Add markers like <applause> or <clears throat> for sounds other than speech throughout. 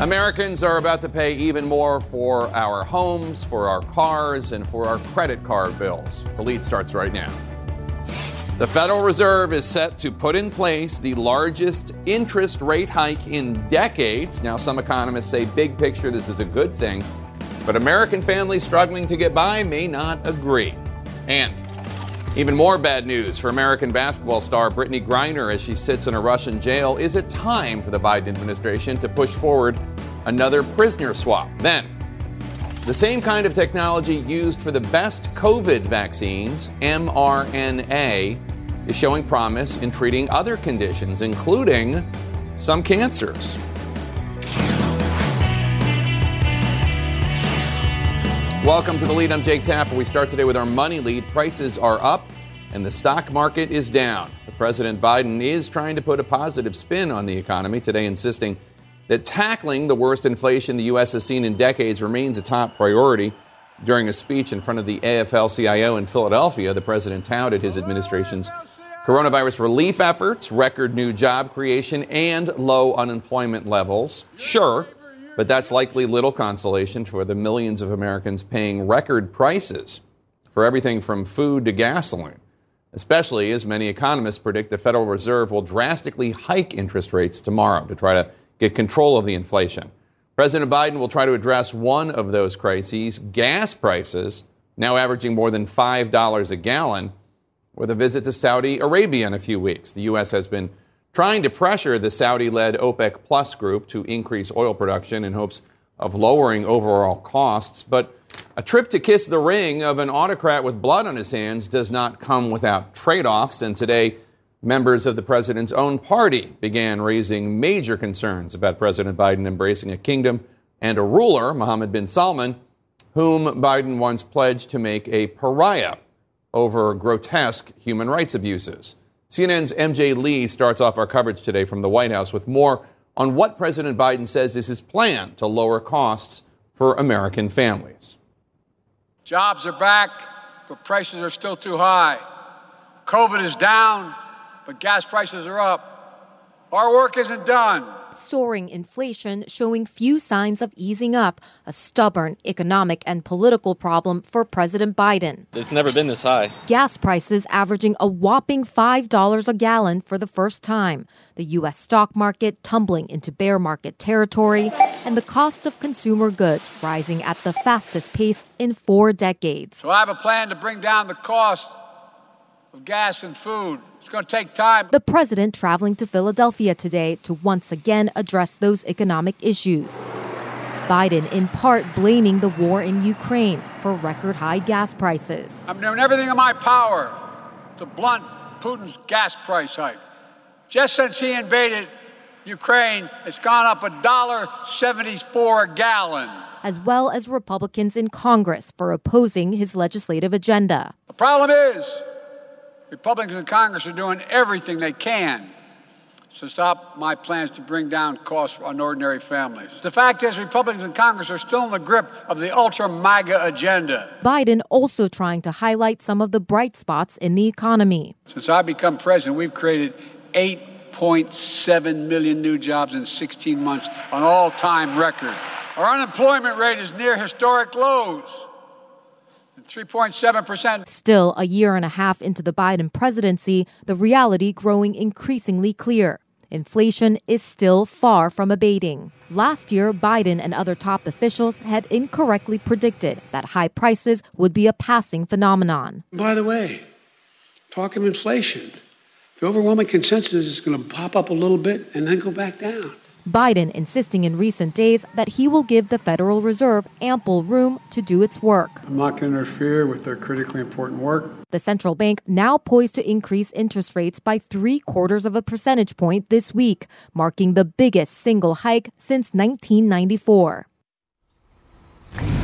Americans are about to pay even more for our homes, for our cars, and for our credit card bills. The lead starts right now. The Federal Reserve is set to put in place the largest interest rate hike in decades. Now, some economists say, big picture, this is a good thing, but American families struggling to get by may not agree. And even more bad news for American basketball star Brittney Griner as she sits in a Russian jail. Is it time for the Biden administration to push forward another prisoner swap? Then, the same kind of technology used for the best COVID vaccines, mRNA, is showing promise in treating other conditions, including some cancers. Welcome to the lead. I'm Jake Tapper. We start today with our money lead. Prices are up and the stock market is down. President Biden is trying to put a positive spin on the economy today, insisting that tackling the worst inflation the U.S. has seen in decades remains a top priority. During a speech in front of the AFL CIO in Philadelphia, the president touted his administration's coronavirus relief efforts, record new job creation, and low unemployment levels. Sure, but that's likely little consolation for the millions of Americans paying record prices for everything from food to gasoline, especially as many economists predict the Federal Reserve will drastically hike interest rates tomorrow to try to get control of the inflation. President Biden will try to address one of those crises gas prices, now averaging more than $5 a gallon, with a visit to Saudi Arabia in a few weeks. The U.S. has been trying to pressure the Saudi led OPEC Plus group to increase oil production in hopes of lowering overall costs. But a trip to kiss the ring of an autocrat with blood on his hands does not come without trade offs. And today, members of the president's own party began raising major concerns about President Biden embracing a kingdom and a ruler, Mohammed bin Salman, whom Biden once pledged to make a pariah over grotesque human rights abuses. CNN's MJ Lee starts off our coverage today from the White House with more on what President Biden says is his plan to lower costs for American families. Jobs are back, but prices are still too high. COVID is down, but gas prices are up. Our work isn't done soaring inflation showing few signs of easing up, a stubborn economic and political problem for President Biden. It's never been this high. Gas prices averaging a whopping $5 a gallon for the first time. The U.S. stock market tumbling into bear market territory, and the cost of consumer goods rising at the fastest pace in four decades. So I have a plan to bring down the cost of gas and food. It's going to take time. The president traveling to Philadelphia today to once again address those economic issues. Biden, in part, blaming the war in Ukraine for record high gas prices. I'm doing everything in my power to blunt Putin's gas price hike. Just since he invaded Ukraine, it's gone up a dollar seventy-four a gallon. As well as Republicans in Congress for opposing his legislative agenda. The problem is Republicans in Congress are doing everything they can to stop my plans to bring down costs on ordinary families. The fact is, Republicans in Congress are still in the grip of the ultra MAGA agenda. Biden also trying to highlight some of the bright spots in the economy. Since I've become president, we've created 8.7 million new jobs in 16 months, an all time record. Our unemployment rate is near historic lows. 3.7%. Still, a year and a half into the Biden presidency, the reality growing increasingly clear. Inflation is still far from abating. Last year, Biden and other top officials had incorrectly predicted that high prices would be a passing phenomenon. By the way, talk of inflation. The overwhelming consensus is going to pop up a little bit and then go back down. Biden insisting in recent days that he will give the Federal Reserve ample room to do its work. I'm not going to interfere with their critically important work. The central bank now poised to increase interest rates by three quarters of a percentage point this week, marking the biggest single hike since 1994.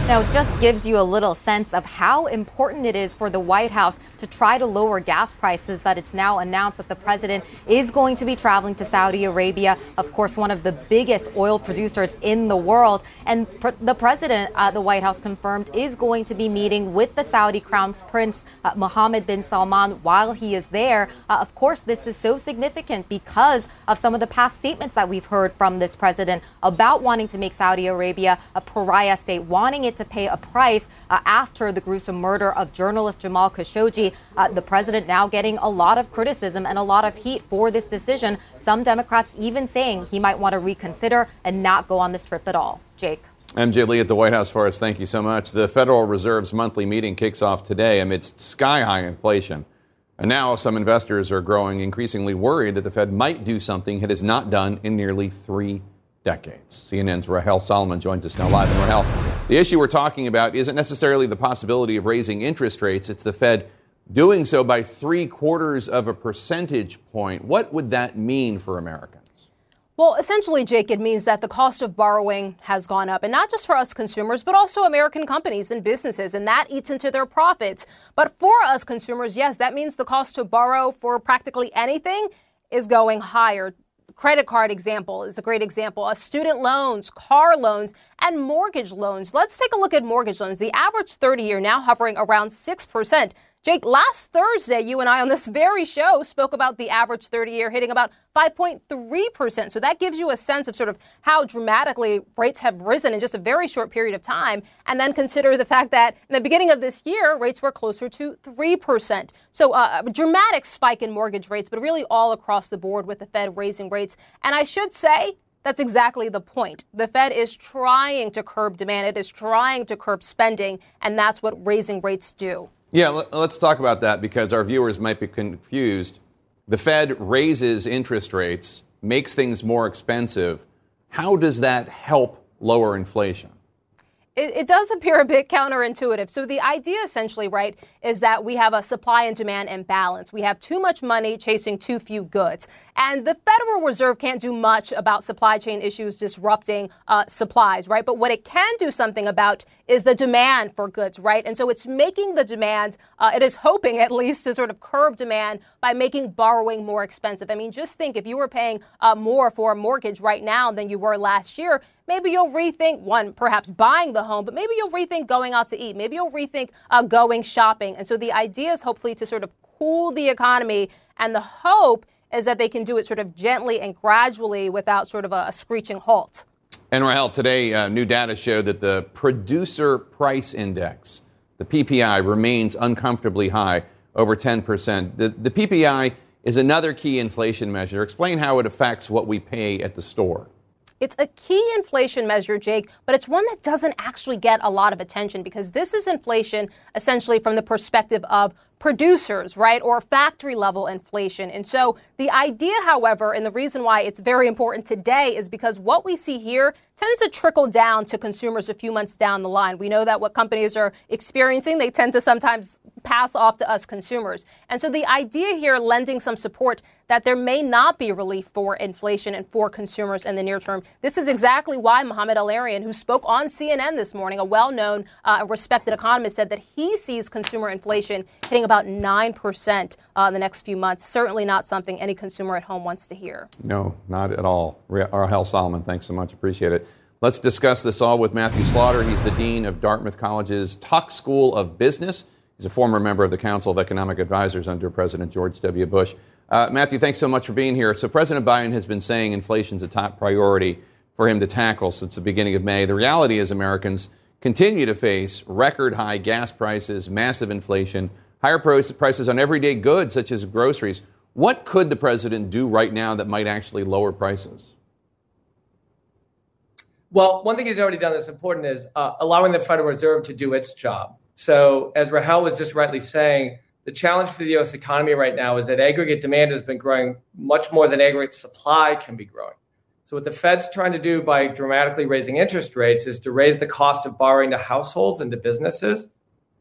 Now, it just gives you a little sense of how important it is for the White House to try to lower gas prices that it's now announced that the president is going to be traveling to Saudi Arabia, of course, one of the biggest oil producers in the world. And pr- the president, uh, the White House confirmed, is going to be meeting with the Saudi Crown Prince uh, Mohammed bin Salman while he is there. Uh, of course, this is so significant because of some of the past statements that we've heard from this president about wanting to make Saudi Arabia a pariah state, wanting it to pay a price uh, after the gruesome murder of journalist Jamal Khashoggi. Uh, the president now getting a lot of criticism and a lot of heat for this decision. Some Democrats even saying he might want to reconsider and not go on this trip at all. Jake. MJ Lee at the White House for us. Thank you so much. The Federal Reserve's monthly meeting kicks off today amidst sky high inflation. And now some investors are growing increasingly worried that the Fed might do something it has not done in nearly three decades. CNN's Rahel Solomon joins us now live. And Rahel, the issue we're talking about isn't necessarily the possibility of raising interest rates, it's the Fed doing so by three quarters of a percentage point. What would that mean for Americans? Well, essentially, Jake, it means that the cost of borrowing has gone up, and not just for us consumers, but also American companies and businesses, and that eats into their profits. But for us consumers, yes, that means the cost to borrow for practically anything is going higher credit card example is a great example. Uh, student loans, car loans, and mortgage loans. Let's take a look at mortgage loans. The average 30 year now hovering around 6%. Jake, last Thursday, you and I on this very show spoke about the average 30 year hitting about 5.3%. So that gives you a sense of sort of how dramatically rates have risen in just a very short period of time. And then consider the fact that in the beginning of this year, rates were closer to 3%. So uh, a dramatic spike in mortgage rates, but really all across the board with the Fed raising rates. And I should say, that's exactly the point. The Fed is trying to curb demand, it is trying to curb spending, and that's what raising rates do. Yeah, let's talk about that because our viewers might be confused. The Fed raises interest rates, makes things more expensive. How does that help lower inflation? It, it, does appear a bit counterintuitive. So, the idea essentially, right, is that we have a supply and demand imbalance. We have too much money chasing too few goods. And the Federal Reserve can't do much about supply chain issues disrupting uh, supplies, right? But what it can do something about is the demand for goods, right? And so it's making the demand, uh, it is hoping at least to sort of curb demand by making borrowing more expensive. I mean, just think if you were paying uh, more for a mortgage right now than you were last year, maybe you'll rethink one, perhaps buying the home, but maybe you'll rethink going out to eat. Maybe you'll rethink uh, going shopping. And so the idea is hopefully to sort of cool the economy. And the hope is that they can do it sort of gently and gradually without sort of a, a screeching halt. And Rahel, today, uh, new data showed that the producer price index, the PPI, remains uncomfortably high, over 10%. The, the PPI is another key inflation measure. Explain how it affects what we pay at the store. It's a key inflation measure, Jake, but it's one that doesn't actually get a lot of attention because this is inflation essentially from the perspective of producers, right, or factory level inflation. And so the idea, however, and the reason why it's very important today is because what we see here tends to trickle down to consumers a few months down the line. We know that what companies are experiencing, they tend to sometimes pass off to us consumers. And so the idea here, lending some support that there may not be relief for inflation and for consumers in the near term. This is exactly why Mohamed El-Erian, who spoke on CNN this morning, a well-known, uh, respected economist, said that he sees consumer inflation hitting about 9% uh, in the next few months. Certainly not something any consumer at home wants to hear. No, not at all. Rahel Solomon, thanks so much. Appreciate it. Let's discuss this all with Matthew Slaughter. He's the Dean of Dartmouth College's Tuck School of Business. He's a former member of the Council of Economic Advisors under President George W. Bush. Uh, Matthew, thanks so much for being here. So, President Biden has been saying inflation is a top priority for him to tackle since the beginning of May. The reality is, Americans continue to face record high gas prices, massive inflation, higher prices on everyday goods such as groceries. What could the president do right now that might actually lower prices? Well, one thing he's already done that's important is uh, allowing the Federal Reserve to do its job. So, as Rahel was just rightly saying, the challenge for the U.S. economy right now is that aggregate demand has been growing much more than aggregate supply can be growing. So, what the Fed's trying to do by dramatically raising interest rates is to raise the cost of borrowing to households and to businesses,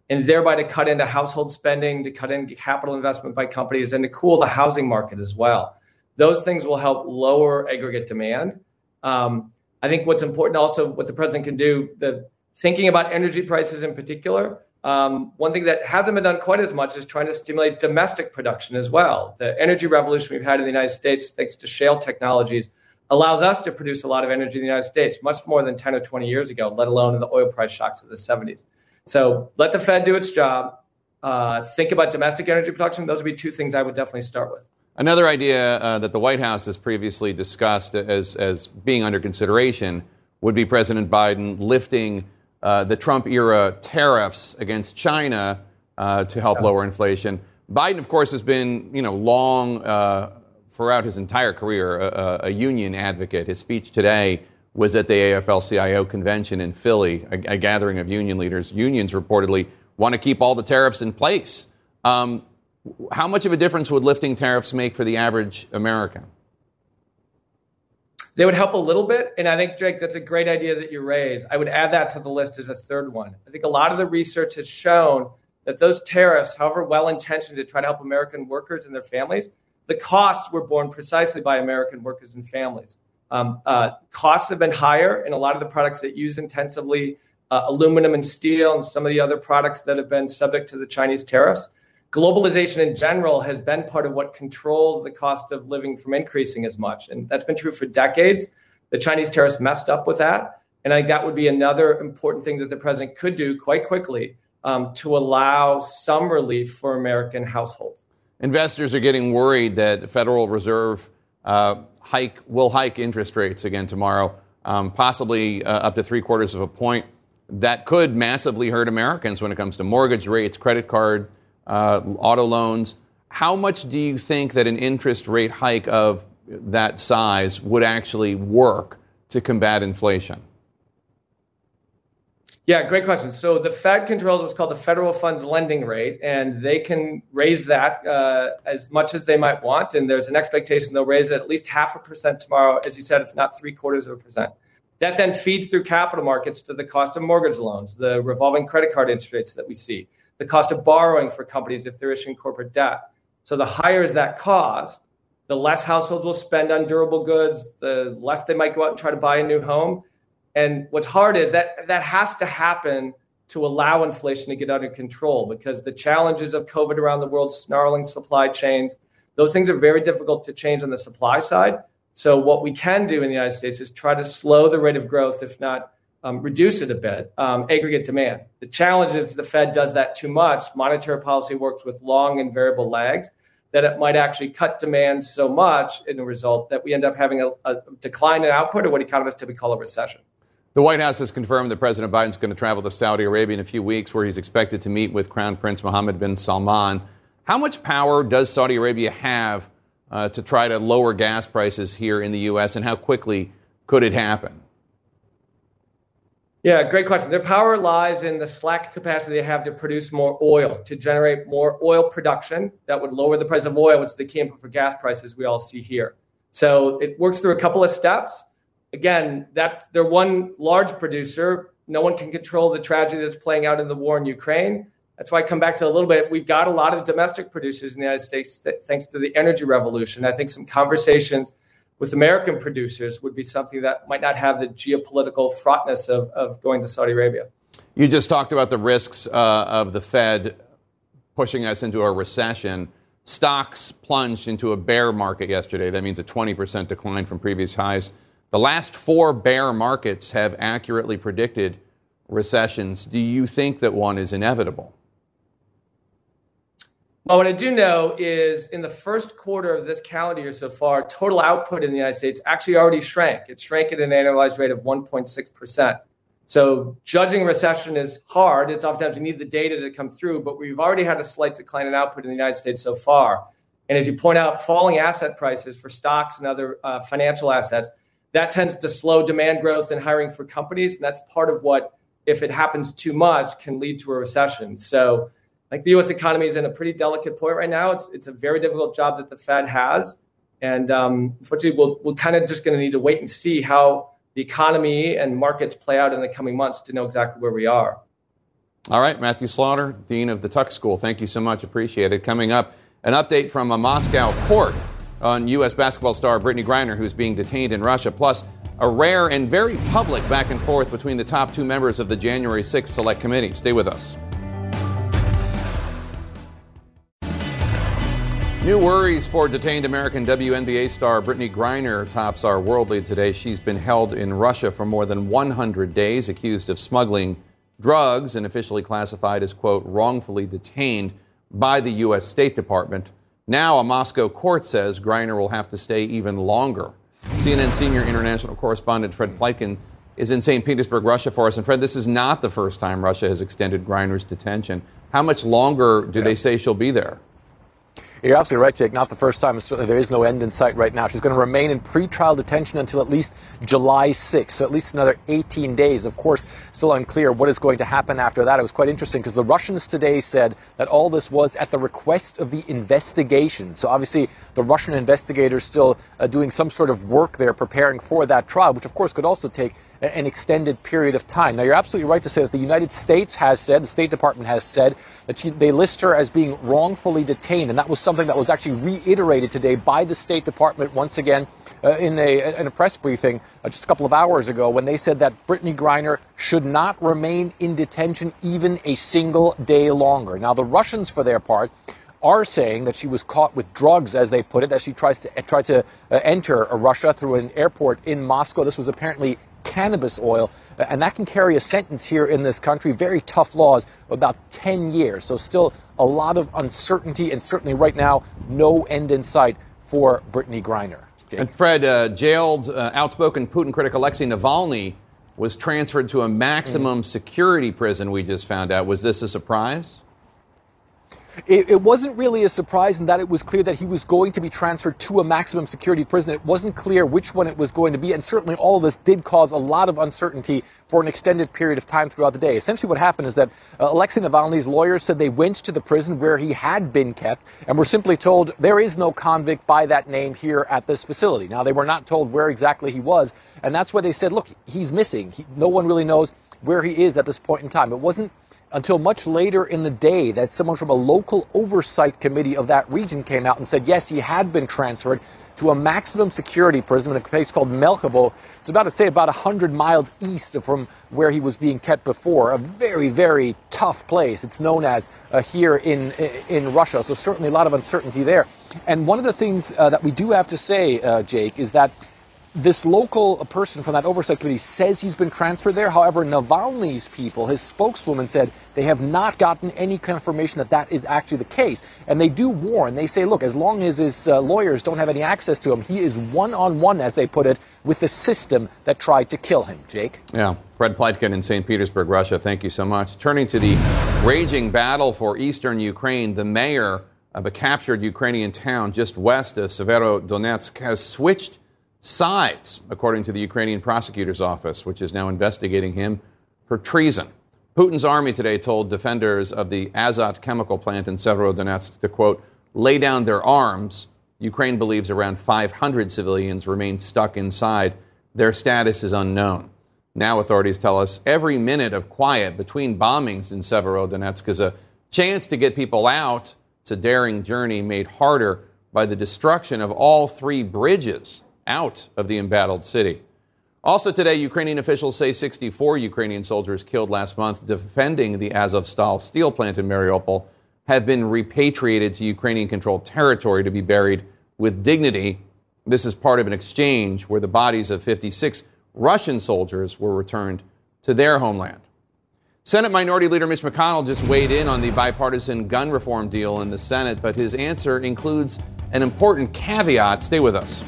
and thereby to cut into household spending, to cut into capital investment by companies, and to cool the housing market as well. Those things will help lower aggregate demand. Um, I think what's important also, what the president can do, the thinking about energy prices in particular, um, one thing that hasn't been done quite as much is trying to stimulate domestic production as well. The energy revolution we've had in the United States, thanks to shale technologies, allows us to produce a lot of energy in the United States, much more than 10 or 20 years ago, let alone in the oil price shocks of the 70s. So let the Fed do its job. Uh, think about domestic energy production. Those would be two things I would definitely start with. Another idea uh, that the White House has previously discussed as, as being under consideration would be President Biden lifting uh, the Trump era tariffs against China uh, to help yeah. lower inflation. Biden, of course, has been, you know, long uh, throughout his entire career a, a, union advocate. His speech today was at the AFL-CIO convention in Philly, a, a, gathering of union leaders. Unions reportedly want to keep all the tariffs in place. Um, how much of a difference would lifting tariffs make for the average American? They would help a little bit. And I think, Jake, that's a great idea that you raise. I would add that to the list as a third one. I think a lot of the research has shown that those tariffs, however well intentioned to try to help American workers and their families, the costs were borne precisely by American workers and families. Um, uh, costs have been higher in a lot of the products that use intensively uh, aluminum and steel and some of the other products that have been subject to the Chinese tariffs globalization in general has been part of what controls the cost of living from increasing as much. And that's been true for decades. The Chinese tariffs messed up with that. And I think that would be another important thing that the president could do quite quickly um, to allow some relief for American households. Investors are getting worried that the Federal Reserve uh, hike will hike interest rates again tomorrow, um, possibly uh, up to three quarters of a point. That could massively hurt Americans when it comes to mortgage rates, credit card uh, auto loans. How much do you think that an interest rate hike of that size would actually work to combat inflation? Yeah, great question. So the Fed controls what's called the federal funds lending rate, and they can raise that uh, as much as they might want. And there's an expectation they'll raise it at least half a percent tomorrow, as you said, if not three quarters of a percent. That then feeds through capital markets to the cost of mortgage loans, the revolving credit card interest rates that we see the cost of borrowing for companies if they're issuing corporate debt. So the higher is that cost, the less households will spend on durable goods, the less they might go out and try to buy a new home. And what's hard is that that has to happen to allow inflation to get under control because the challenges of COVID around the world, snarling supply chains, those things are very difficult to change on the supply side. So what we can do in the United States is try to slow the rate of growth, if not um, reduce it a bit, um, aggregate demand. The challenge if the Fed does that too much, monetary policy works with long and variable lags, that it might actually cut demand so much in the result that we end up having a, a decline in output or what economists typically call a recession. The White House has confirmed that President Biden is going to travel to Saudi Arabia in a few weeks, where he's expected to meet with Crown Prince Mohammed bin Salman. How much power does Saudi Arabia have uh, to try to lower gas prices here in the U.S., and how quickly could it happen? Yeah, great question. Their power lies in the slack capacity they have to produce more oil, to generate more oil production that would lower the price of oil, which is the key input for gas prices we all see here. So it works through a couple of steps. Again, that's they're one large producer. No one can control the tragedy that's playing out in the war in Ukraine. That's why I come back to a little bit. We've got a lot of domestic producers in the United States thanks to the energy revolution. I think some conversations with American producers would be something that might not have the geopolitical fraughtness of, of going to Saudi Arabia. You just talked about the risks uh, of the Fed pushing us into a recession. Stocks plunged into a bear market yesterday. That means a 20% decline from previous highs. The last four bear markets have accurately predicted recessions. Do you think that one is inevitable? Well, what I do know is in the first quarter of this calendar year so far, total output in the United States actually already shrank. It shrank at an annualized rate of 1.6%. So judging recession is hard. It's oftentimes you need the data to come through, but we've already had a slight decline in output in the United States so far. And as you point out, falling asset prices for stocks and other uh, financial assets, that tends to slow demand growth and hiring for companies. And that's part of what, if it happens too much, can lead to a recession. So like the U.S. economy is in a pretty delicate point right now. It's it's a very difficult job that the Fed has, and um, unfortunately, we'll we're kind of just going to need to wait and see how the economy and markets play out in the coming months to know exactly where we are. All right, Matthew Slaughter, Dean of the Tuck School. Thank you so much. Appreciate it. Coming up, an update from a Moscow court on U.S. basketball star Brittney Griner, who's being detained in Russia. Plus, a rare and very public back and forth between the top two members of the January 6th Select Committee. Stay with us. New worries for detained American WNBA star Brittney Griner tops our world lead today. She's been held in Russia for more than 100 days, accused of smuggling drugs and officially classified as, quote, wrongfully detained by the U.S. State Department. Now, a Moscow court says Griner will have to stay even longer. CNN senior international correspondent Fred Pleitgen is in St. Petersburg, Russia for us. And Fred, this is not the first time Russia has extended Griner's detention. How much longer do yeah. they say she'll be there? You're absolutely right, Jake. Not the first time. Certainly, there is no end in sight right now. She's going to remain in pretrial detention until at least July 6th, so at least another 18 days. Of course, still unclear what is going to happen after that. It was quite interesting because the Russians today said that all this was at the request of the investigation. So obviously, the Russian investigators still uh, doing some sort of work there, preparing for that trial, which of course could also take an extended period of time. Now, you're absolutely right to say that the United States has said, the State Department has said, that she, they list her as being wrongfully detained. And that was something that was actually reiterated today by the State Department once again uh, in, a, in a press briefing uh, just a couple of hours ago when they said that Brittney Griner should not remain in detention even a single day longer. Now, the Russians, for their part, are saying that she was caught with drugs, as they put it, as she tries to try to uh, enter Russia through an airport in Moscow. This was apparently cannabis oil, and that can carry a sentence here in this country. Very tough laws, about 10 years. So, still a lot of uncertainty, and certainly right now, no end in sight for Brittney Griner. Jake. And Fred, uh, jailed uh, outspoken Putin critic Alexei Navalny was transferred to a maximum mm. security prison, we just found out. Was this a surprise? It, it, wasn't really a surprise in that it was clear that he was going to be transferred to a maximum security prison. It wasn't clear which one it was going to be, and certainly all of this did cause a lot of uncertainty for an extended period of time throughout the day. Essentially, what happened is that uh, Alexei Navalny's lawyers said they went to the prison where he had been kept and were simply told there is no convict by that name here at this facility. Now, they were not told where exactly he was, and that's why they said, look, he's missing. He, no one really knows where he is at this point in time. It wasn't until much later in the day that someone from a local oversight committee of that region came out and said, yes, he had been transferred to a maximum security prison in a place called Melekhovo. It's about to say about 100 miles east of from where he was being kept before. A very, very tough place. It's known as uh, here in in Russia. So certainly a lot of uncertainty there. And one of the things uh, that we do have to say, uh, Jake, is that this local person from that oversight committee says he's been transferred there. However, Navalny's people, his spokeswoman, said they have not gotten any confirmation that that is actually the case. And they do warn. They say, look, as long as his uh, lawyers don't have any access to him, he is one on one, as they put it, with the system that tried to kill him. Jake? Yeah. Fred Pleitgen in St. Petersburg, Russia. Thank you so much. Turning to the raging battle for eastern Ukraine, the mayor of a captured Ukrainian town just west of Severodonetsk has switched sides, according to the Ukrainian prosecutor's office, which is now investigating him for treason. Putin's army today told defenders of the Azot chemical plant in Severodonetsk to, quote, lay down their arms. Ukraine believes around 500 civilians remain stuck inside. Their status is unknown. Now, authorities tell us every minute of quiet between bombings in Severodonetsk is a chance to get people out. It's a daring journey made harder by the destruction of all three bridges out of the embattled city. Also today, Ukrainian officials say 64 Ukrainian soldiers killed last month defending the Azovstal steel plant in Mariupol have been repatriated to Ukrainian controlled territory to be buried with dignity. This is part of an exchange where the bodies of 56 Russian soldiers were returned to their homeland. Senate Minority Leader Mitch McConnell just weighed in on the bipartisan gun reform deal in the Senate, but his answer includes an important caveat. Stay with us.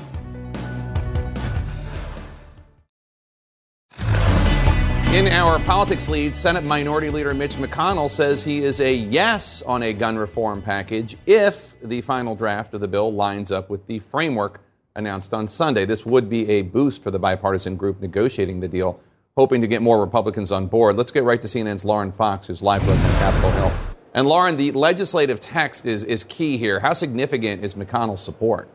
In our politics lead, Senate Minority Leader Mitch McConnell says he is a yes on a gun reform package if the final draft of the bill lines up with the framework announced on Sunday. This would be a boost for the bipartisan group negotiating the deal, hoping to get more Republicans on board. Let's get right to CNN's Lauren Fox, who's live with us on Capitol Hill. And Lauren, the legislative text is, is key here. How significant is McConnell's support?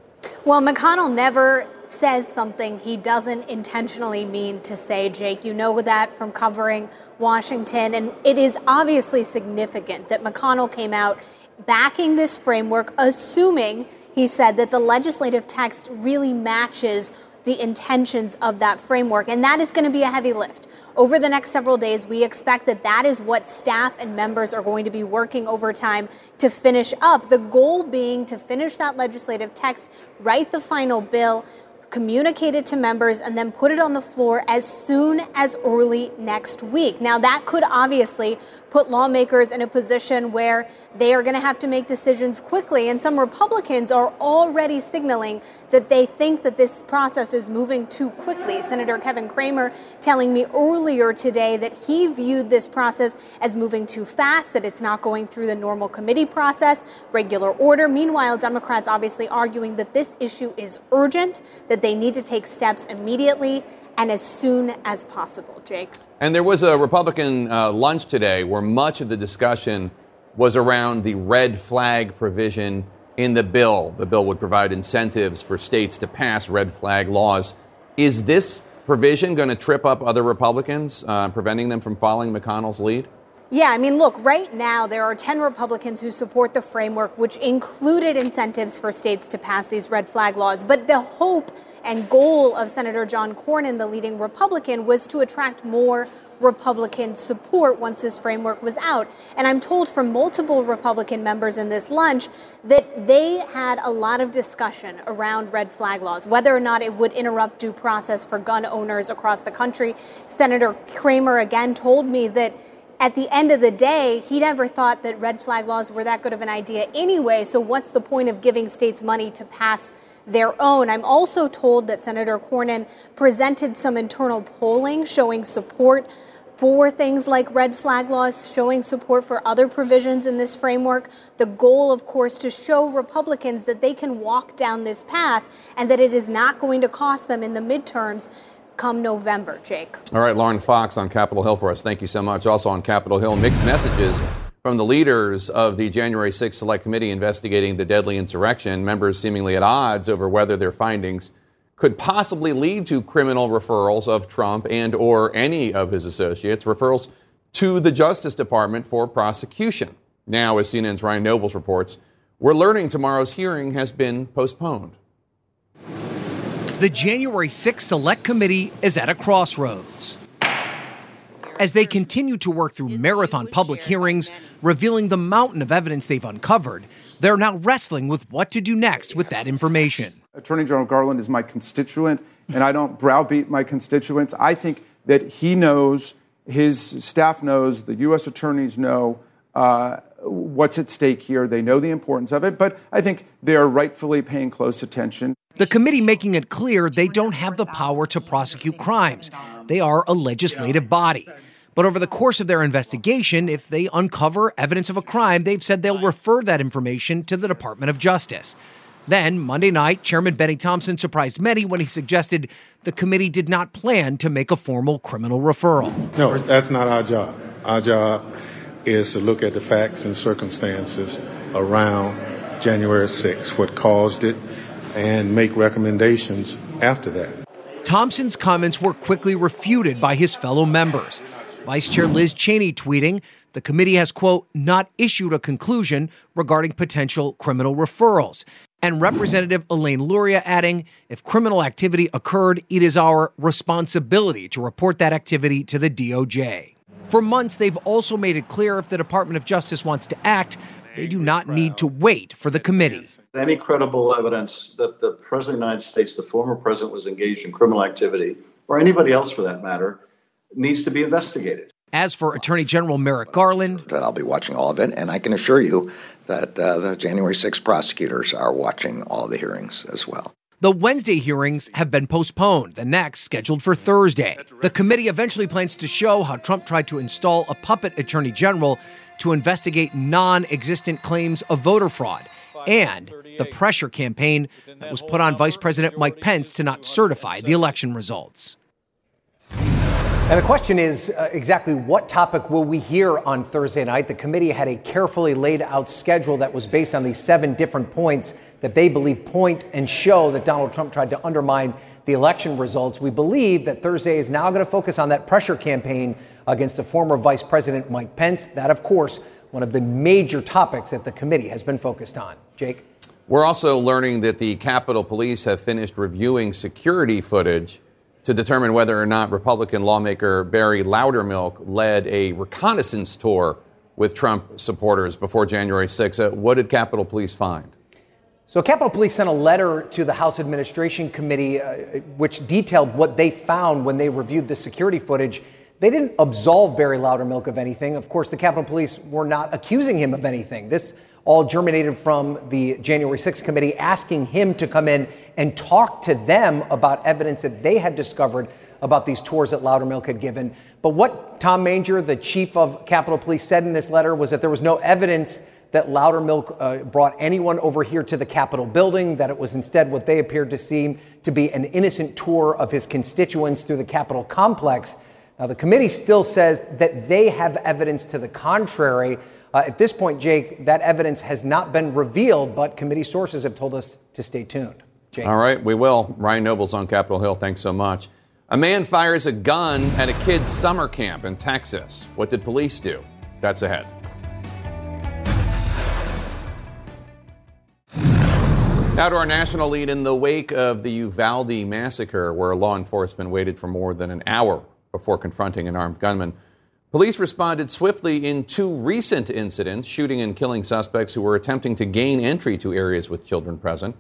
Well, McConnell never says something he doesn't intentionally mean to say, Jake. You know that from covering Washington. And it is obviously significant that McConnell came out backing this framework, assuming he said that the legislative text really matches the intentions of that framework. And that is going to be a heavy lift. Over the next several days, we expect that that is what staff and members are going to be working overtime to finish up. The goal being to finish that legislative text, write the final bill, communicate it to members, and then put it on the floor as soon as early next week. Now, that could obviously put lawmakers in a position where they are going to have to make decisions quickly. And some Republicans are already signaling that they think that this process is moving too quickly. Senator Kevin Cramer telling me earlier today that he viewed this process as moving too fast, that it's not going through the normal committee process, regular order. Meanwhile, Democrats obviously arguing that this issue is urgent, that they need to take steps immediately and as soon as possible. Jake. And there was a Republican uh, lunch today where much of the discussion was around the red flag provision in the bill. The bill would provide incentives for states to pass red flag laws. Is this provision going to trip up other Republicans, uh, preventing them from following McConnell's lead? Yeah, I mean, look, right now there are 10 Republicans who support the framework, which included incentives for states to pass these red flag laws. But the hope and goal of Senator John Cornyn, the leading Republican, was to attract more Republican support once this framework was out. And I'm told from multiple Republican members in this lunch that they had a lot of discussion around red flag laws, whether or not it would interrupt due process for gun owners across the country. Senator Cramer again told me that at the end of the day, he never thought that red flag laws were that good of an idea anyway. So, what's the point of giving states money to pass their own. I'm also told that Senator Cornyn presented some internal polling showing support for things like red flag laws, showing support for other provisions in this framework. The goal, of course, to show Republicans that they can walk down this path and that it is not going to cost them in the midterms come November, Jake. All right, Lauren Fox on Capitol Hill for us. Thank you so much. Also on Capitol Hill, mixed messages from the leaders of the January 6th Select Committee investigating the deadly insurrection, members seemingly at odds over whether their findings could possibly lead to criminal referrals of Trump and or any of his associates, referrals to the Justice Department for prosecution. Now, as CNN's Ryan Nobles reports, we're learning tomorrow's hearing has been postponed. The January 6th Select Committee is at a crossroads as they continue to work through marathon public hearings, revealing the mountain of evidence they've uncovered. They're now wrestling with what to do next with that information. Attorney General Garland is my constituent, and I don't browbeat my constituents. I think that he knows, his staff knows, the U.S. attorneys know uh, what's at stake here. They know the importance of it, but I think they are rightfully paying close attention. The committee making it clear they don't have the power to prosecute crimes. They are a legislative body. But over the course of their investigation, if they uncover evidence of a crime, they've said they'll refer that information to the Department of Justice. Then, Monday night, Chairman Benny Thompson surprised many when he suggested the committee did not plan to make a formal criminal referral. No, that's not our job. Our job is to look at the facts and circumstances around January 6th, what caused it, and make recommendations after that. Thompson's comments were quickly refuted by his fellow members. Vice Chair Liz Cheney tweeting, the committee has, quote, not issued a conclusion regarding potential criminal referrals. And Representative Elaine Luria adding, if criminal activity occurred, it is our responsibility to report that activity to the DOJ. For months, they've also made it clear if the Department of Justice wants to act, they do not need to wait for the committee. Any credible evidence that the President of the United States, the former president, was engaged in criminal activity, or anybody else for that matter, needs to be investigated. As for Attorney General Merrick Garland, that I'll be watching all of it, and I can assure you that uh, the January 6 prosecutors are watching all the hearings as well. The Wednesday hearings have been postponed, the next scheduled for Thursday. The committee eventually plans to show how Trump tried to install a puppet attorney general to investigate non existent claims of voter fraud and the pressure campaign that was put on Vice President Mike Pence to not certify the election results. And the question is uh, exactly what topic will we hear on Thursday night? The committee had a carefully laid out schedule that was based on these seven different points that they believe point and show that Donald Trump tried to undermine the election results. We believe that Thursday is now going to focus on that pressure campaign against the former Vice President Mike Pence. That, of course, one of the major topics that the committee has been focused on. Jake? We're also learning that the Capitol Police have finished reviewing security footage to determine whether or not Republican lawmaker Barry Loudermilk led a reconnaissance tour with Trump supporters before January 6th. Uh, what did Capitol Police find? So, Capitol Police sent a letter to the House Administration Committee, uh, which detailed what they found when they reviewed the security footage. They didn't absolve Barry Loudermilk of anything. Of course, the Capitol Police were not accusing him of anything. This all germinated from the January 6th committee asking him to come in and talk to them about evidence that they had discovered about these tours that Loudermilk had given. But what Tom Manger, the chief of Capitol Police, said in this letter was that there was no evidence that Loudermilk uh, brought anyone over here to the Capitol building, that it was instead what they appeared to seem to be an innocent tour of his constituents through the Capitol complex. Now, the committee still says that they have evidence to the contrary. Uh, at this point, Jake, that evidence has not been revealed, but committee sources have told us to stay tuned. Jake. All right, we will. Ryan Nobles on Capitol Hill. Thanks so much. A man fires a gun at a kid's summer camp in Texas. What did police do? That's ahead. Now to our national lead in the wake of the Uvalde massacre, where law enforcement waited for more than an hour before confronting an armed gunman. Police responded swiftly in two recent incidents, shooting and killing suspects who were attempting to gain entry to areas with children present.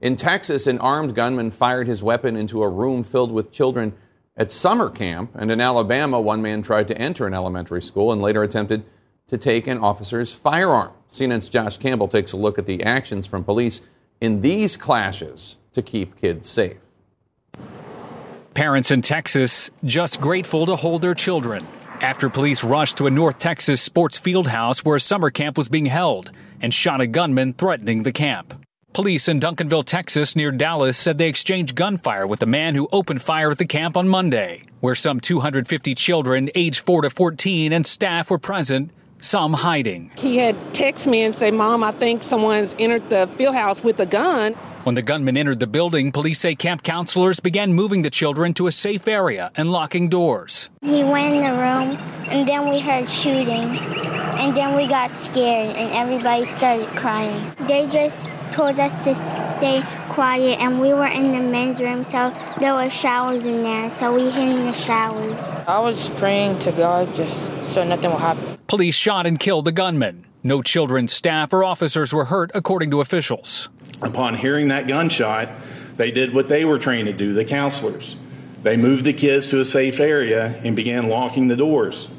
In Texas, an armed gunman fired his weapon into a room filled with children at summer camp. And in Alabama, one man tried to enter an elementary school and later attempted to take an officer's firearm. CNN's Josh Campbell takes a look at the actions from police in these clashes to keep kids safe. Parents in Texas just grateful to hold their children after police rushed to a North Texas sports field house where a summer camp was being held and shot a gunman threatening the camp. Police in Duncanville, Texas, near Dallas, said they exchanged gunfire with the man who opened fire at the camp on Monday, where some 250 children aged 4 to 14 and staff were present, some hiding. He had texted me and said, Mom, I think someone's entered the field house with a gun. When the gunman entered the building, police say camp counselors began moving the children to a safe area and locking doors. He went in the room, and then we heard shooting, and then we got scared, and everybody started crying. They just told us to stay quiet, and we were in the men's room, so there were showers in there, so we hid in the showers. I was praying to God just so nothing will happen. Police shot and killed the gunman. No children, staff, or officers were hurt, according to officials. Upon hearing that gunshot, they did what they were trained to do, the counselors. They moved the kids to a safe area and began locking the doors.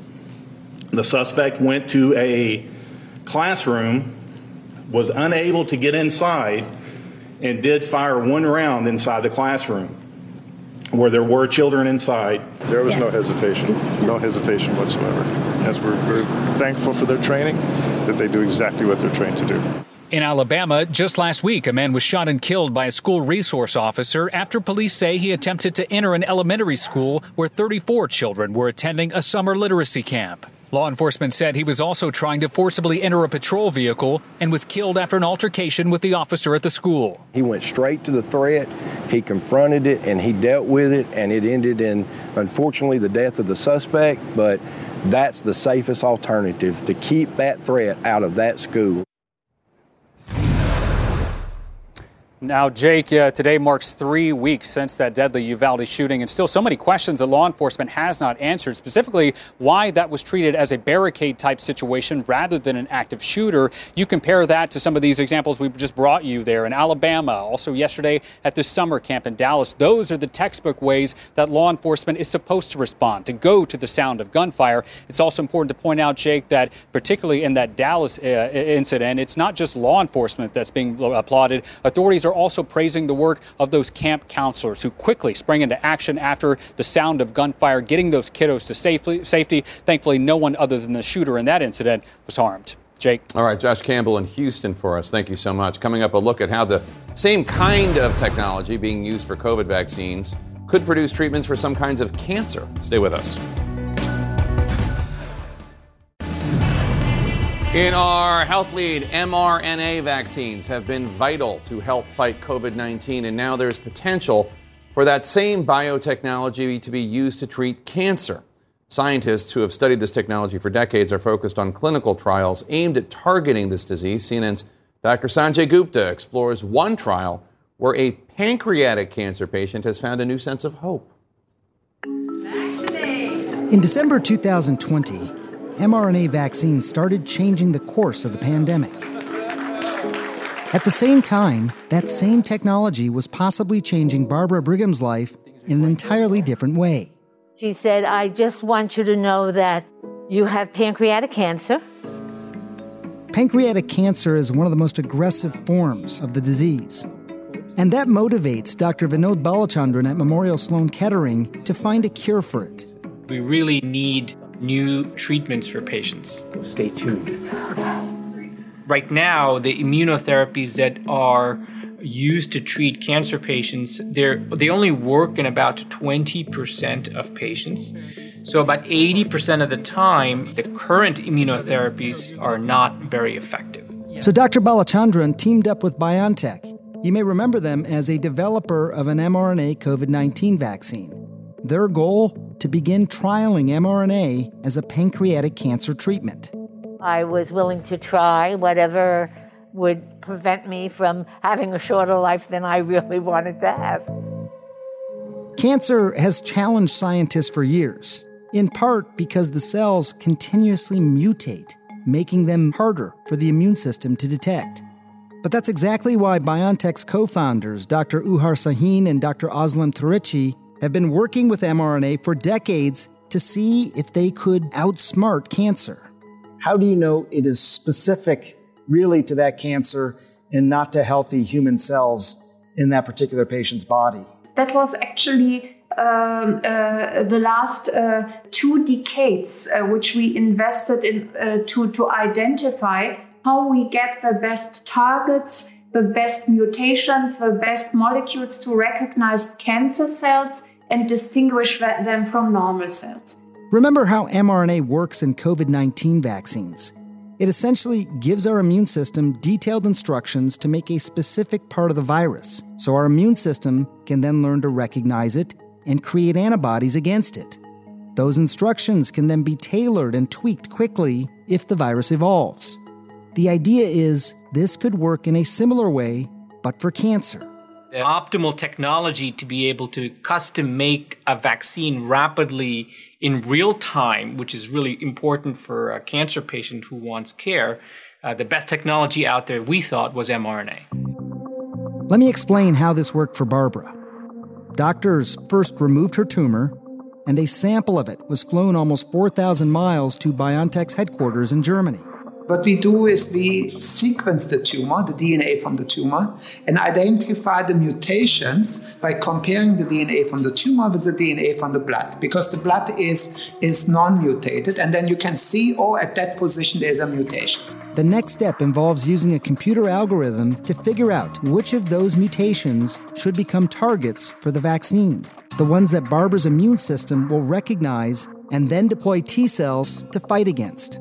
The suspect went to a classroom, was unable to get inside, and did fire one round inside the classroom where there were children inside. There was yes. no hesitation, no hesitation whatsoever. As we're, we're thankful for their training, that they do exactly what they're trained to do. In Alabama, just last week, a man was shot and killed by a school resource officer after police say he attempted to enter an elementary school where 34 children were attending a summer literacy camp. Law enforcement said he was also trying to forcibly enter a patrol vehicle and was killed after an altercation with the officer at the school. He went straight to the threat, he confronted it, and he dealt with it, and it ended in, unfortunately, the death of the suspect. But that's the safest alternative to keep that threat out of that school. Now, Jake, uh, today marks three weeks since that deadly Uvalde shooting, and still so many questions that law enforcement has not answered, specifically why that was treated as a barricade type situation rather than an active shooter. You compare that to some of these examples we just brought you there in Alabama, also yesterday at the summer camp in Dallas. Those are the textbook ways that law enforcement is supposed to respond, to go to the sound of gunfire. It's also important to point out, Jake, that particularly in that Dallas uh, incident, it's not just law enforcement that's being applauded. Authorities are also praising the work of those camp counselors who quickly sprang into action after the sound of gunfire, getting those kiddos to safely, safety. Thankfully, no one other than the shooter in that incident was harmed. Jake. All right, Josh Campbell in Houston for us. Thank you so much. Coming up, a look at how the same kind of technology being used for COVID vaccines could produce treatments for some kinds of cancer. Stay with us. In our health lead, mRNA vaccines have been vital to help fight COVID 19, and now there's potential for that same biotechnology to be used to treat cancer. Scientists who have studied this technology for decades are focused on clinical trials aimed at targeting this disease. CNN's Dr. Sanjay Gupta explores one trial where a pancreatic cancer patient has found a new sense of hope. In December 2020, mRNA vaccines started changing the course of the pandemic. At the same time, that same technology was possibly changing Barbara Brigham's life in an entirely different way. She said, I just want you to know that you have pancreatic cancer. Pancreatic cancer is one of the most aggressive forms of the disease. And that motivates Dr. Vinod Balachandran at Memorial Sloan Kettering to find a cure for it. We really need new treatments for patients. Stay tuned. Right now, the immunotherapies that are used to treat cancer patients, they they only work in about 20% of patients. So about 80% of the time, the current immunotherapies are not very effective. So Dr. Balachandran teamed up with BioNTech. You may remember them as a developer of an mRNA COVID 19 vaccine. Their goal? To begin trialing mRNA as a pancreatic cancer treatment. I was willing to try whatever would prevent me from having a shorter life than I really wanted to have. Cancer has challenged scientists for years, in part because the cells continuously mutate, making them harder for the immune system to detect. But that's exactly why BioNTech's co founders, Dr. Ugur Sahin and Dr. Özlem Türeci, have been working with mRNA for decades to see if they could outsmart cancer. How do you know it is specific really to that cancer and not to healthy human cells in that particular patient's body? That was actually um, uh, the last uh, two decades, uh, which we invested in uh, to, to identify how we get the best targets, the best mutations, the best molecules to recognize cancer cells and distinguish them from normal cells. Remember how mRNA works in COVID 19 vaccines. It essentially gives our immune system detailed instructions to make a specific part of the virus, so our immune system can then learn to recognize it and create antibodies against it. Those instructions can then be tailored and tweaked quickly if the virus evolves. The idea is this could work in a similar way, but for cancer. The optimal technology to be able to custom make a vaccine rapidly in real time, which is really important for a cancer patient who wants care, uh, the best technology out there we thought was mRNA. Let me explain how this worked for Barbara. Doctors first removed her tumor, and a sample of it was flown almost 4,000 miles to BioNTech's headquarters in Germany. What we do is we sequence the tumor, the DNA from the tumor, and identify the mutations by comparing the DNA from the tumor with the DNA from the blood, because the blood is, is non mutated, and then you can see, oh, at that position there's a mutation. The next step involves using a computer algorithm to figure out which of those mutations should become targets for the vaccine, the ones that Barbara's immune system will recognize and then deploy T cells to fight against.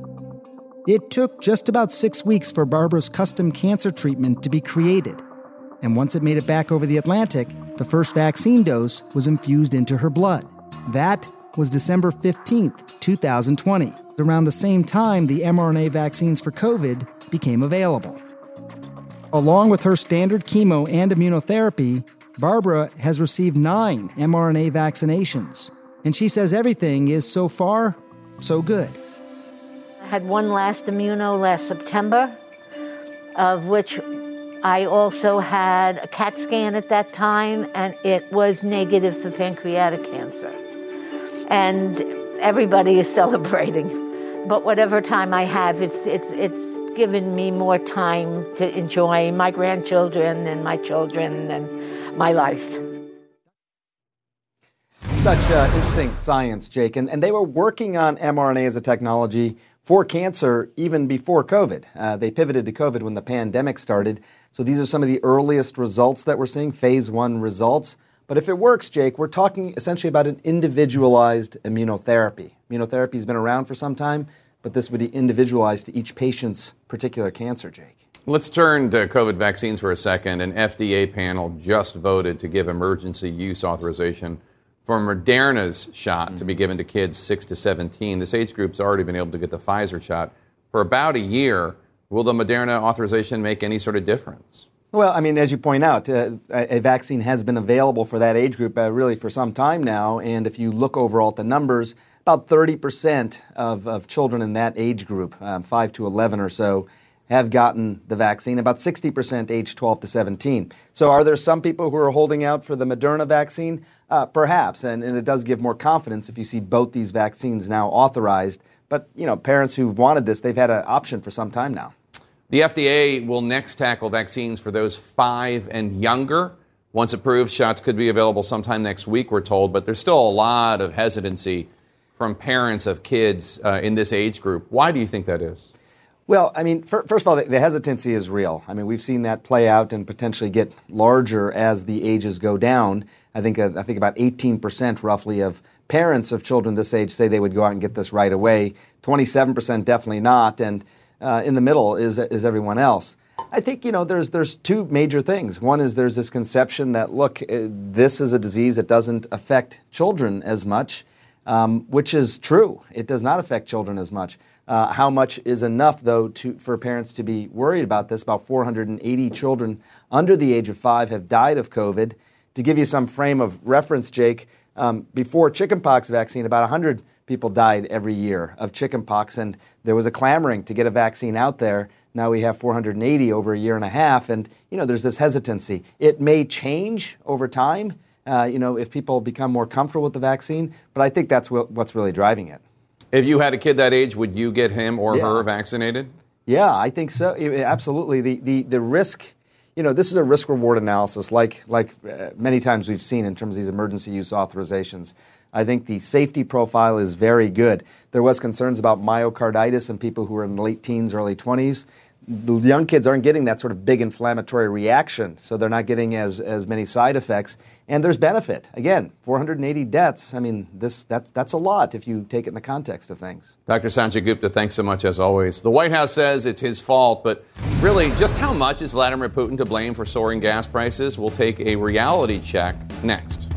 It took just about six weeks for Barbara's custom cancer treatment to be created. And once it made it back over the Atlantic, the first vaccine dose was infused into her blood. That was December 15th, 2020, around the same time the mRNA vaccines for COVID became available. Along with her standard chemo and immunotherapy, Barbara has received nine mRNA vaccinations. And she says everything is so far so good. Had one last immuno last September, of which I also had a CAT scan at that time, and it was negative for pancreatic cancer. And everybody is <laughs> celebrating. But whatever time I have, it's, it's, it's given me more time to enjoy my grandchildren and my children and my life. Such uh, interesting science, Jake. And, and they were working on mRNA as a technology for cancer even before COVID. Uh, they pivoted to COVID when the pandemic started. So these are some of the earliest results that we're seeing, phase one results. But if it works, Jake, we're talking essentially about an individualized immunotherapy. Immunotherapy has been around for some time, but this would be individualized to each patient's particular cancer, Jake. Let's turn to COVID vaccines for a second. An FDA panel just voted to give emergency use authorization for Moderna's shot mm-hmm. to be given to kids 6 to 17. This age group's already been able to get the Pfizer shot for about a year. Will the Moderna authorization make any sort of difference? Well, I mean, as you point out, uh, a vaccine has been available for that age group uh, really for some time now. And if you look overall at the numbers, about 30% of, of children in that age group, um, 5 to 11 or so, have gotten the vaccine, about 60% age 12 to 17. So, are there some people who are holding out for the Moderna vaccine? Uh, perhaps, and, and it does give more confidence if you see both these vaccines now authorized. But, you know, parents who've wanted this, they've had an option for some time now. The FDA will next tackle vaccines for those five and younger. Once approved, shots could be available sometime next week, we're told, but there's still a lot of hesitancy from parents of kids uh, in this age group. Why do you think that is? Well, I mean, first of all, the hesitancy is real. I mean, we've seen that play out and potentially get larger as the ages go down. I think uh, I think about 18% roughly of parents of children this age say they would go out and get this right away. 27% definitely not, and uh, in the middle is is everyone else. I think you know there's there's two major things. One is there's this conception that look, uh, this is a disease that doesn't affect children as much, um, which is true. It does not affect children as much. Uh, how much is enough, though, to, for parents to be worried about this? About 480 children under the age of five have died of COVID. To give you some frame of reference, Jake, um, before chickenpox vaccine, about 100 people died every year of chickenpox, and there was a clamoring to get a vaccine out there. Now we have 480 over a year and a half, and you know there's this hesitancy. It may change over time, uh, you know, if people become more comfortable with the vaccine, but I think that's what, what's really driving it. If you had a kid that age, would you get him or yeah. her vaccinated? Yeah, I think so. Absolutely. The, the, the risk, you know, this is a risk reward analysis like, like uh, many times we've seen in terms of these emergency use authorizations. I think the safety profile is very good. There was concerns about myocarditis in people who were in late teens, early 20s. The young kids aren't getting that sort of big inflammatory reaction, so they're not getting as, as many side effects. And there's benefit. Again, 480 deaths. I mean, this that's that's a lot if you take it in the context of things. Dr. Sanjay Gupta, thanks so much as always. The White House says it's his fault, but really, just how much is Vladimir Putin to blame for soaring gas prices? We'll take a reality check next.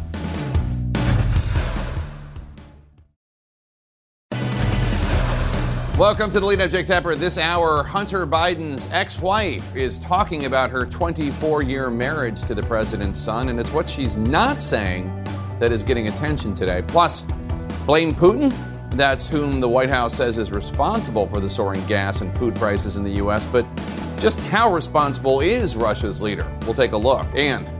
Welcome to the lead up, Jake Tapper. This hour, Hunter Biden's ex wife is talking about her 24 year marriage to the president's son, and it's what she's not saying that is getting attention today. Plus, blame Putin? That's whom the White House says is responsible for the soaring gas and food prices in the U.S. But just how responsible is Russia's leader? We'll take a look. And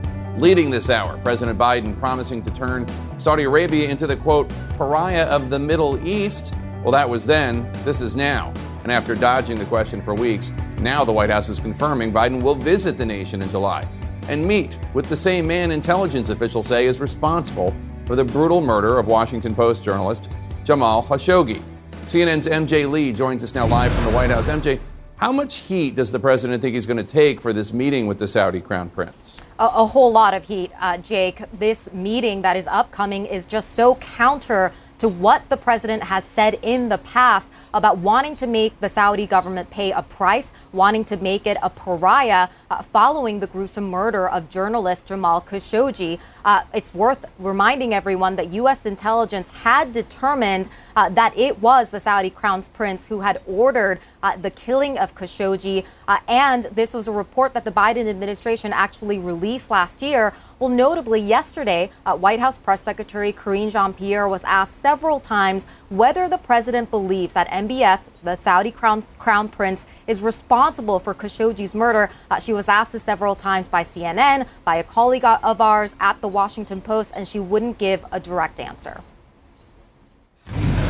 leading this hour, President Biden promising to turn Saudi Arabia into the quote, pariah of the Middle East. Well, that was then, this is now. And after dodging the question for weeks, now the White House is confirming Biden will visit the nation in July and meet with the same man intelligence officials say is responsible for the brutal murder of Washington Post journalist Jamal Khashoggi. CNN's MJ Lee joins us now live from the White House. MJ, how much heat does the president think he's going to take for this meeting with the Saudi crown prince? A, a whole lot of heat, uh, Jake. This meeting that is upcoming is just so counter to what the president has said in the past about wanting to make the Saudi government pay a price, wanting to make it a pariah uh, following the gruesome murder of journalist Jamal Khashoggi. Uh, it's worth reminding everyone that U.S. intelligence had determined uh, that it was the Saudi crown prince who had ordered uh, the killing of Khashoggi. Uh, and this was a report that the Biden administration actually released last year. Well, notably, yesterday, uh, White House Press Secretary Karine Jean Pierre was asked several times whether the president believes that MBS, the Saudi crown, crown prince, is responsible for Khashoggi's murder. Uh, she was asked this several times by CNN, by a colleague of ours at the Washington Post, and she wouldn't give a direct answer.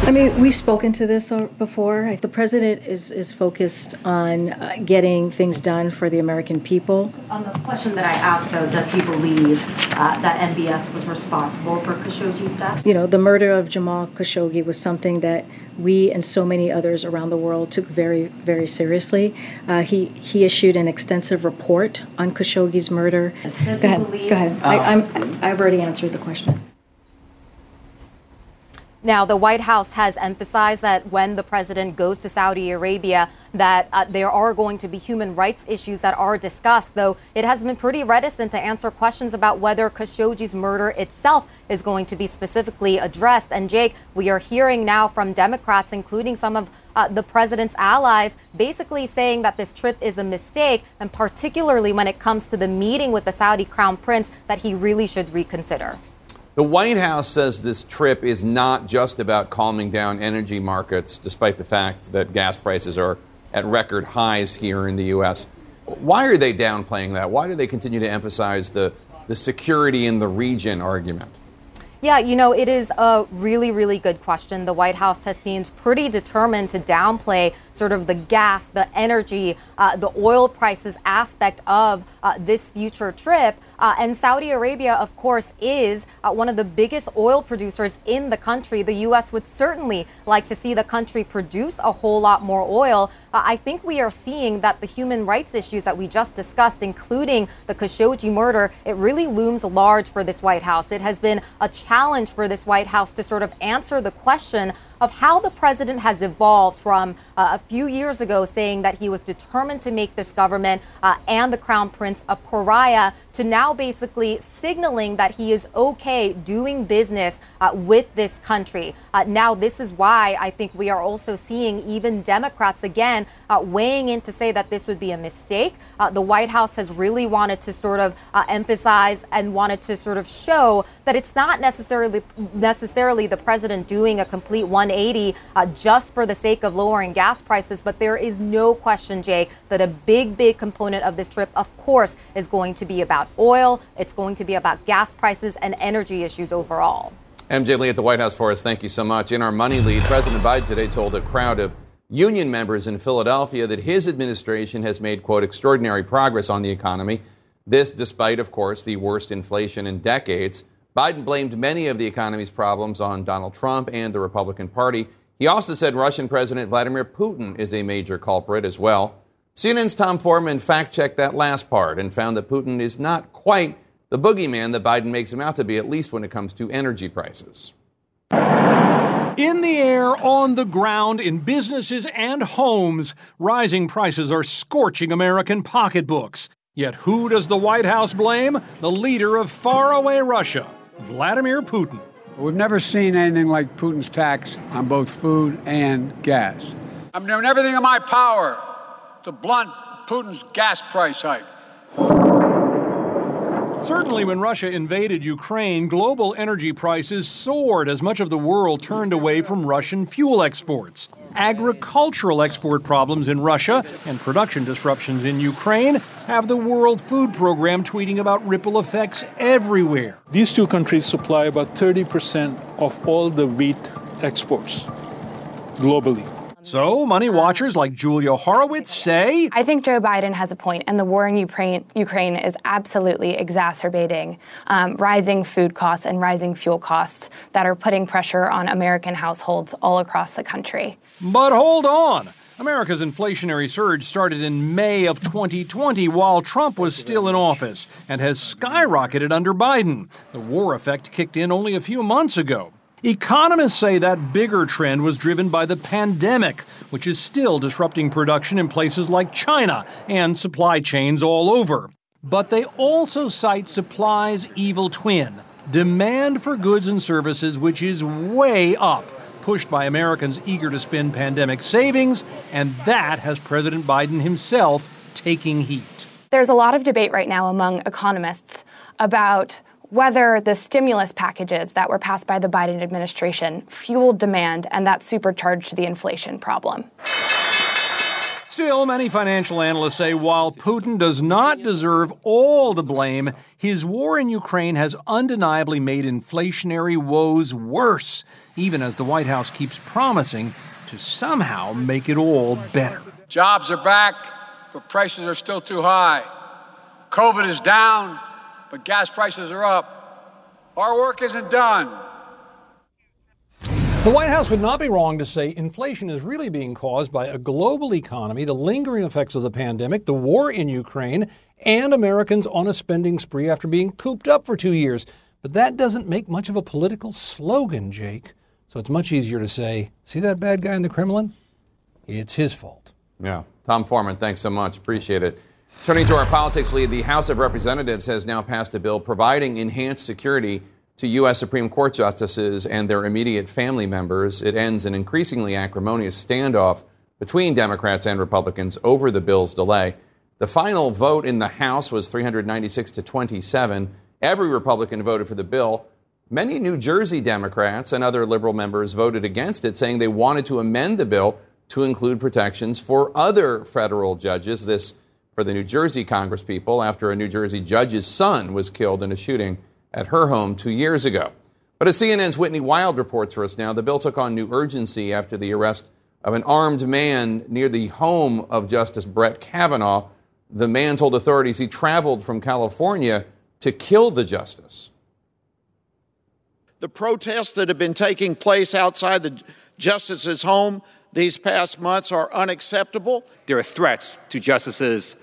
I mean, we've spoken to this before. The president is, is focused on uh, getting things done for the American people. On the question that I asked, though, does he believe uh, that MBS was responsible for Khashoggi's death? You know, the murder of Jamal Khashoggi was something that we and so many others around the world took very, very seriously. Uh, he he issued an extensive report on Khashoggi's murder. Does go ahead. Believe, go ahead. I, I'm, I've already answered the question. Now, the White House has emphasized that when the president goes to Saudi Arabia, that uh, there are going to be human rights issues that are discussed, though it has been pretty reticent to answer questions about whether Khashoggi's murder itself is going to be specifically addressed. And Jake, we are hearing now from Democrats, including some of uh, the president's allies basically saying that this trip is a mistake, and particularly when it comes to the meeting with the Saudi crown prince, that he really should reconsider. The White House says this trip is not just about calming down energy markets, despite the fact that gas prices are at record highs here in the U.S. Why are they downplaying that? Why do they continue to emphasize the, the security in the region argument? Yeah, you know, it is a really, really good question. The White House has seemed pretty determined to downplay sort of the gas, the energy, uh, the oil prices aspect of uh, this future trip. Uh, and Saudi Arabia, of course, is uh, one of the biggest oil producers in the country. The U.S. would certainly like to see the country produce a whole lot more oil. Uh, I think we are seeing that the human rights issues that we just discussed, including the Khashoggi murder, it really looms large for this White House. It has been a challenge for this White House to sort of answer the question of how the president has evolved from uh, a few years ago saying that he was determined to make this government uh, and the crown prince a pariah to now basically signaling that he is okay doing business uh, with this country. Uh, now, this is why I think we are also seeing even Democrats again uh, weighing in to say that this would be a mistake. Uh, the White House has really wanted to sort of uh, emphasize and wanted to sort of show that it's not necessarily necessarily the president doing a complete 180 uh, just for the sake of lowering gas prices, but there is no question, Jake, that a big, big component of this trip, of course, is going to be about oil. It's going to be about gas prices and energy issues overall. MJ Lee at the White House for us. Thank you so much. In our money lead, President Biden today told a crowd of union members in Philadelphia that his administration has made, quote, extraordinary progress on the economy. This, despite, of course, the worst inflation in decades. Biden blamed many of the economy's problems on Donald Trump and the Republican Party. He also said Russian President Vladimir Putin is a major culprit as well. CNN's Tom Foreman fact checked that last part and found that Putin is not quite the boogeyman that Biden makes him out to be, at least when it comes to energy prices. In the air, on the ground, in businesses and homes, rising prices are scorching American pocketbooks. Yet who does the White House blame? The leader of faraway Russia, Vladimir Putin. We've never seen anything like Putin's tax on both food and gas. I'm doing everything in my power to blunt Putin's gas price hike. Certainly, when Russia invaded Ukraine, global energy prices soared as much of the world turned away from Russian fuel exports. Agricultural export problems in Russia and production disruptions in Ukraine have the World Food Program tweeting about ripple effects everywhere. These two countries supply about 30% of all the wheat exports globally. So, money watchers like Julia Horowitz say I think Joe Biden has a point, and the war in Ukraine, Ukraine is absolutely exacerbating um, rising food costs and rising fuel costs that are putting pressure on American households all across the country. But hold on. America's inflationary surge started in May of 2020 while Trump was still in office and has skyrocketed under Biden. The war effect kicked in only a few months ago. Economists say that bigger trend was driven by the pandemic, which is still disrupting production in places like China and supply chains all over. But they also cite supply's evil twin demand for goods and services, which is way up, pushed by Americans eager to spend pandemic savings, and that has President Biden himself taking heat. There's a lot of debate right now among economists about whether the stimulus packages that were passed by the Biden administration fueled demand and that supercharged the inflation problem. Still, many financial analysts say while Putin does not deserve all the blame, his war in Ukraine has undeniably made inflationary woes worse, even as the White House keeps promising to somehow make it all better. Jobs are back, but prices are still too high. COVID is down, but gas prices are up. Our work isn't done. The White House would not be wrong to say inflation is really being caused by a global economy, the lingering effects of the pandemic, the war in Ukraine, and Americans on a spending spree after being cooped up for two years. But that doesn't make much of a political slogan, Jake. So it's much easier to say, see that bad guy in the Kremlin? It's his fault. Yeah. Tom Foreman, thanks so much. Appreciate it. Turning to our politics lead, the House of Representatives has now passed a bill providing enhanced security to U.S. Supreme Court justices and their immediate family members. It ends an increasingly acrimonious standoff between Democrats and Republicans over the bill's delay. The final vote in the House was 396 to 27. Every Republican voted for the bill. Many New Jersey Democrats and other liberal members voted against it, saying they wanted to amend the bill to include protections for other federal judges. This for the New Jersey congresspeople after a New Jersey judge's son was killed in a shooting at her home two years ago. But as CNN's Whitney Wild reports for us now, the bill took on new urgency after the arrest of an armed man near the home of Justice Brett Kavanaugh. The man told authorities he traveled from California to kill the justice. The protests that have been taking place outside the justice's home these past months are unacceptable. There are threats to justices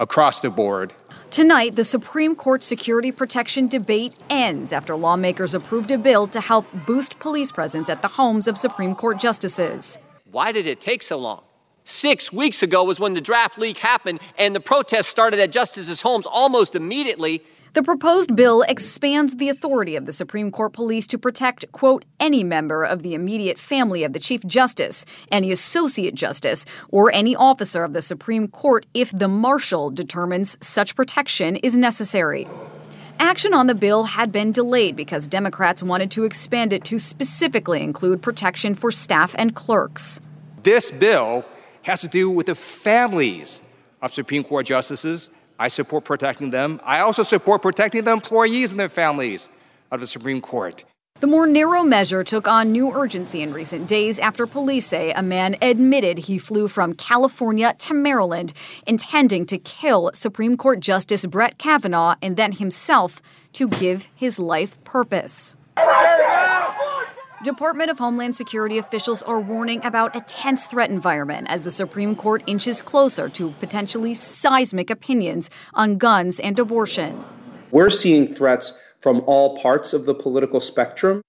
across the board. Tonight, the Supreme Court security protection debate ends after lawmakers approved a bill to help boost police presence at the homes of Supreme Court justices. Why did it take so long? Six weeks ago was when the draft leak happened, and the protests started at justices' homes almost immediately. The proposed bill expands the authority of the Supreme Court police to protect, quote, any member of the immediate family of the Chief Justice, any Associate Justice, or any officer of the Supreme Court if the Marshal determines such protection is necessary. Action on the bill had been delayed because Democrats wanted to expand it to specifically include protection for staff and clerks. This bill has to do with the families of Supreme Court justices I support protecting them. I also support protecting the employees and their families of the Supreme Court. The more narrow measure took on new urgency in recent days after police say a man admitted he flew from California to Maryland intending to kill Supreme Court Justice Brett Kavanaugh and then himself to give his life purpose. Department of Homeland Security officials are warning about a tense threat environment as the Supreme Court inches closer to potentially seismic opinions on guns and abortion. We're seeing threats from all parts of the political spectrum.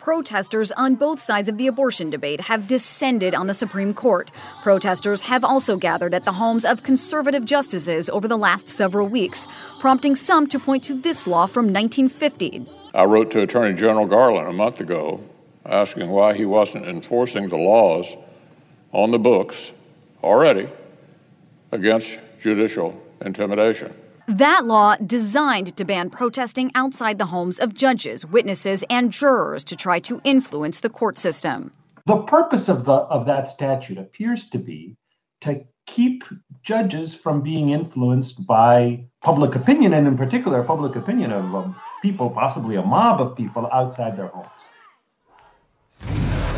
Protesters on both sides of the abortion debate have descended on the Supreme Court. Protesters have also gathered at the homes of conservative justices over the last several weeks, prompting some to point to this law from 1950. I wrote to Attorney General Garland a month ago asking why he wasn't enforcing the laws on the books already against judicial intimidation. That law designed to ban protesting outside the homes of judges, witnesses, and jurors to try to influence the court system. The purpose of the of that statute appears to be to keep judges from being influenced by public opinion, and in particular, public opinion of um, people, possibly a mob of people outside their homes.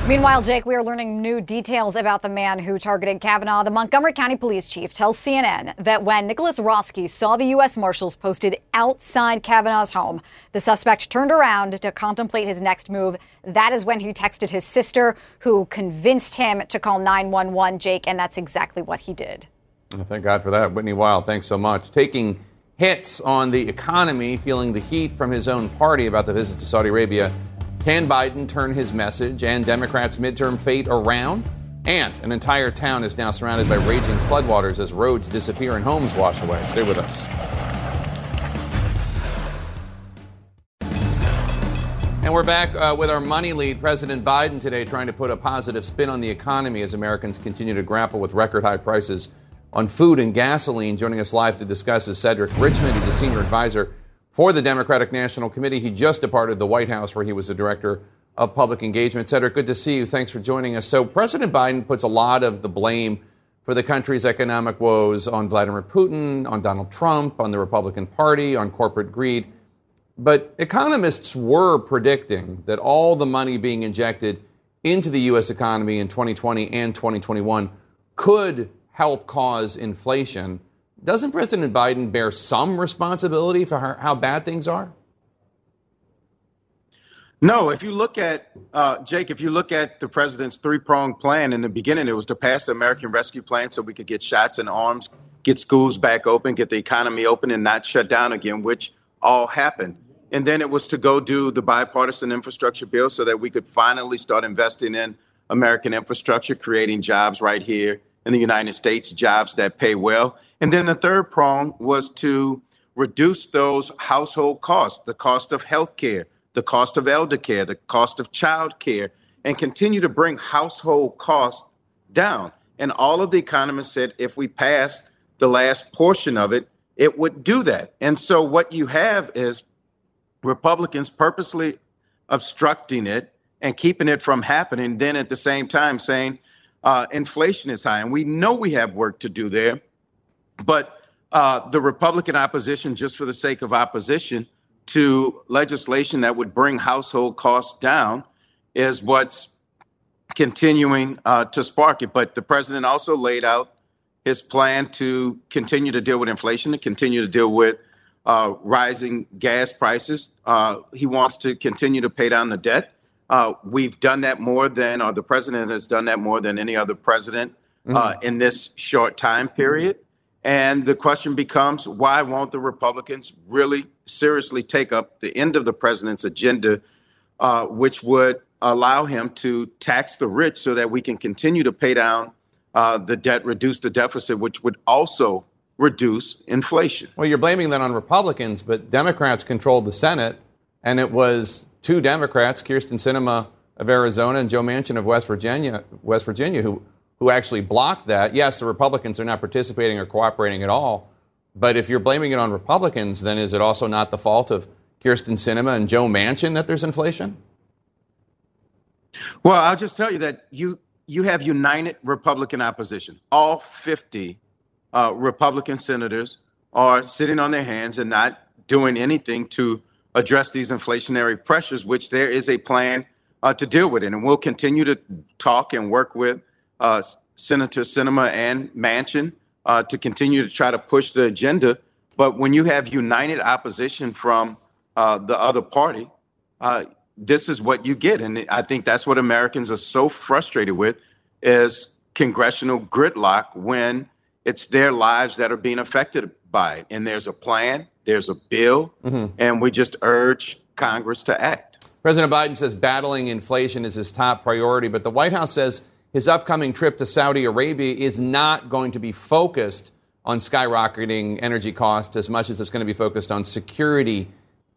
Meanwhile, Jake, we are learning new details about the man who targeted Kavanaugh. The Montgomery County Police Chief tells CNN that when Nicholas Roske saw the U.S. Marshals posted outside Kavanaugh's home, the suspect turned around to contemplate his next move. That is when he texted his sister, who convinced him to call 911, Jake, and that's exactly what he did. Well, thank God for that. Whitney Wild, thanks so much. Taking hits on the economy, feeling the heat from his own party about the visit to Saudi Arabia. Can Biden turn his message and Democrats' midterm fate around? And an entire town is now surrounded by raging floodwaters as roads disappear and homes wash away. Stay with us. And we're back uh, with our money lead. President Biden today trying to put a positive spin on the economy as Americans continue to grapple with record high prices on food and gasoline. Joining us live to discuss is Cedric Richmond. He's a senior advisor for the Democratic National Committee. He just departed the White House where he was the director of public engagement. Cedric, good to see you. Thanks for joining us. So, President Biden puts a lot of the blame for the country's economic woes on Vladimir Putin, on Donald Trump, on the Republican Party, on corporate greed. But economists were predicting that all the money being injected into the U.S. economy in 2020 and 2021 could help cause inflation. Doesn't President Biden bear some responsibility for how bad things are? No, if you look at, uh, Jake, if you look at the president's three pronged plan in the beginning, it was to pass the American Rescue Plan so we could get shots and arms, get schools back open, get the economy open, and not shut down again, which all happened. And then it was to go do the bipartisan infrastructure bill so that we could finally start investing in American infrastructure, creating jobs right here in the United States, jobs that pay well. And then the third prong was to reduce those household costs, the cost of health care, the cost of elder care, the cost of child care, and continue to bring household costs down. And all of the economists said if we pass the last portion of it, it would do that. And so what you have is Republicans purposely obstructing it and keeping it from happening, then at the same time saying uh, inflation is high. And we know we have work to do there. But uh, the Republican opposition, just for the sake of opposition to legislation that would bring household costs down, is what's continuing uh, to spark it. But the president also laid out his plan to continue to deal with inflation, to continue to deal with uh, rising gas prices. Uh, he wants to continue to pay down the debt. Uh, we've done that more than, or the president has done that more than any other president mm. in this short time period. And the question becomes why won't the Republicans really seriously take up the end of the president's agenda, uh, which would allow him to tax the rich so that we can continue to pay down uh, the debt, reduce the deficit, which would also reduce inflation? Well, you're blaming that on Republicans, but Democrats controlled the Senate, and it was two Democrats, Kyrsten Sinema of Arizona and Joe Manchin of West Virginia, West Virginia, who who actually blocked that. Yes, the Republicans are not participating or cooperating at all. But if you're blaming it on Republicans, then is it also not the fault of Kyrsten Sinema and Joe Manchin that there's inflation? Well, I'll just tell you that you you have united Republican opposition. All 50 uh, Republican senators are sitting on their hands and not doing anything to address these inflationary pressures, which there is a plan uh, to deal with it. And we'll continue to talk and work with uh, Senator Sinema and Manchin uh, to continue to try to push the agenda. But when you have united opposition from uh, the other party, uh, this is what you get, and I think that's what Americans are so frustrated with is congressional gridlock when it's their lives that are being affected by it. And there's a plan, there's a bill, mm-hmm. and we just urge Congress to act. President Biden says battling inflation is his top priority, but the White House says his upcoming trip to Saudi Arabia is not going to be focused on skyrocketing energy costs as much as it's going to be focused on security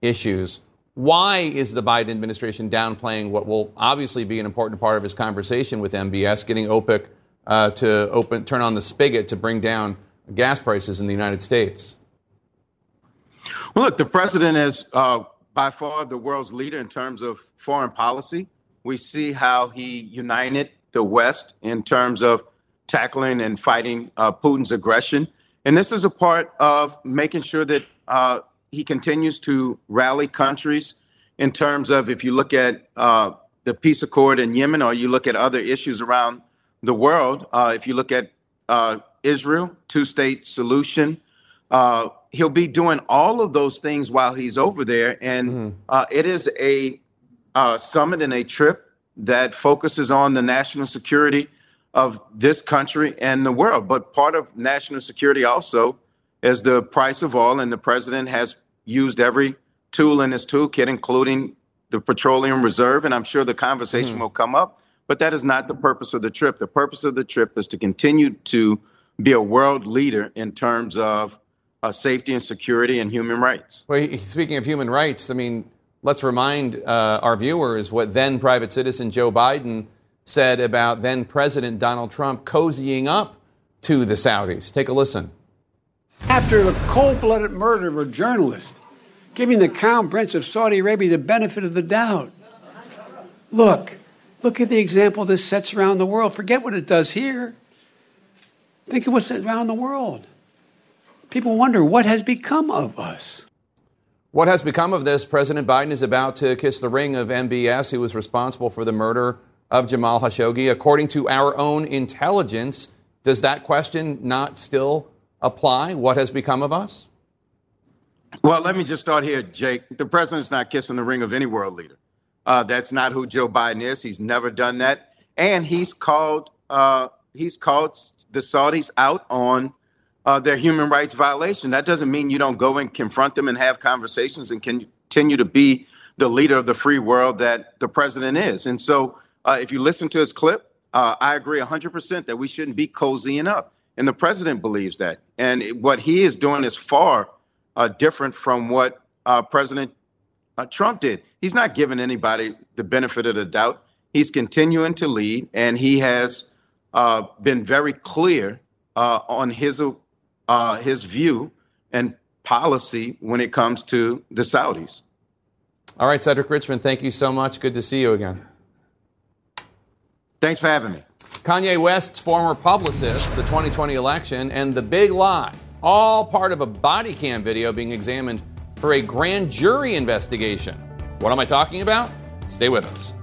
issues. Why is the Biden administration downplaying what will obviously be an important part of his conversation with MBS, getting OPEC uh, to open, turn on the spigot to bring down gas prices in the United States? Well, look, the president is uh, by far the world's leader in terms of foreign policy. We see how he united the West in terms of tackling and fighting uh, Putin's aggression. And this is a part of making sure that uh, he continues to rally countries in terms of if you look at uh, the peace accord in Yemen or you look at other issues around the world, uh, if you look at uh, Israel, two state solution, uh, he'll be doing all of those things while he's over there. And mm-hmm. it is a summit and a trip that focuses on the national security of this country and the world. But part of national security also is the price of oil, and the president has used every tool in his toolkit, including the petroleum reserve. And I'm sure the conversation mm will come up, but that is not the purpose of the trip. The purpose of the trip is to continue to be a world leader in terms of uh, safety and security and human rights. Well, speaking of human rights, I mean, let's remind uh, our viewers what then private citizen Joe Biden said about then President Donald Trump cozying up to the Saudis. Take a listen. After the cold blooded murder of a journalist, giving the Crown Prince of Saudi Arabia the benefit of the doubt. Look, look at the example this sets around the world. Forget what it does here. Think of what's around the world. People wonder what has become of us. What has become of this? President Biden is about to kiss the ring of MBS, who was responsible for the murder of Jamal Khashoggi. According to our own intelligence, does that question not still apply? What has become of us? Well, let me just start here, Jake. The president's not kissing the ring of any world leader. Uh, that's not who Joe Biden is. He's never done that, and he's called uh, he's called the Saudis out on uh, their human rights violation. That doesn't mean you don't go and confront them and have conversations and continue to be the leader of the free world that the president is. And so, uh, if you listen to his clip, uh, I agree 100% that we shouldn't be cozying up. And the president believes that. And what he is doing is far uh, different from what uh, President uh, Trump did. He's not giving anybody the benefit of the doubt. He's continuing to lead, and he has been very clear on his uh, his view and policy when it comes to the Saudis. All right, Cedric Richmond, thank you so much. Good to see you again. Thanks for having me. Kanye West's former publicist, the 2020 election, and the big lie, all part of a body cam video being examined for a grand jury investigation. What am I talking about? Stay with us.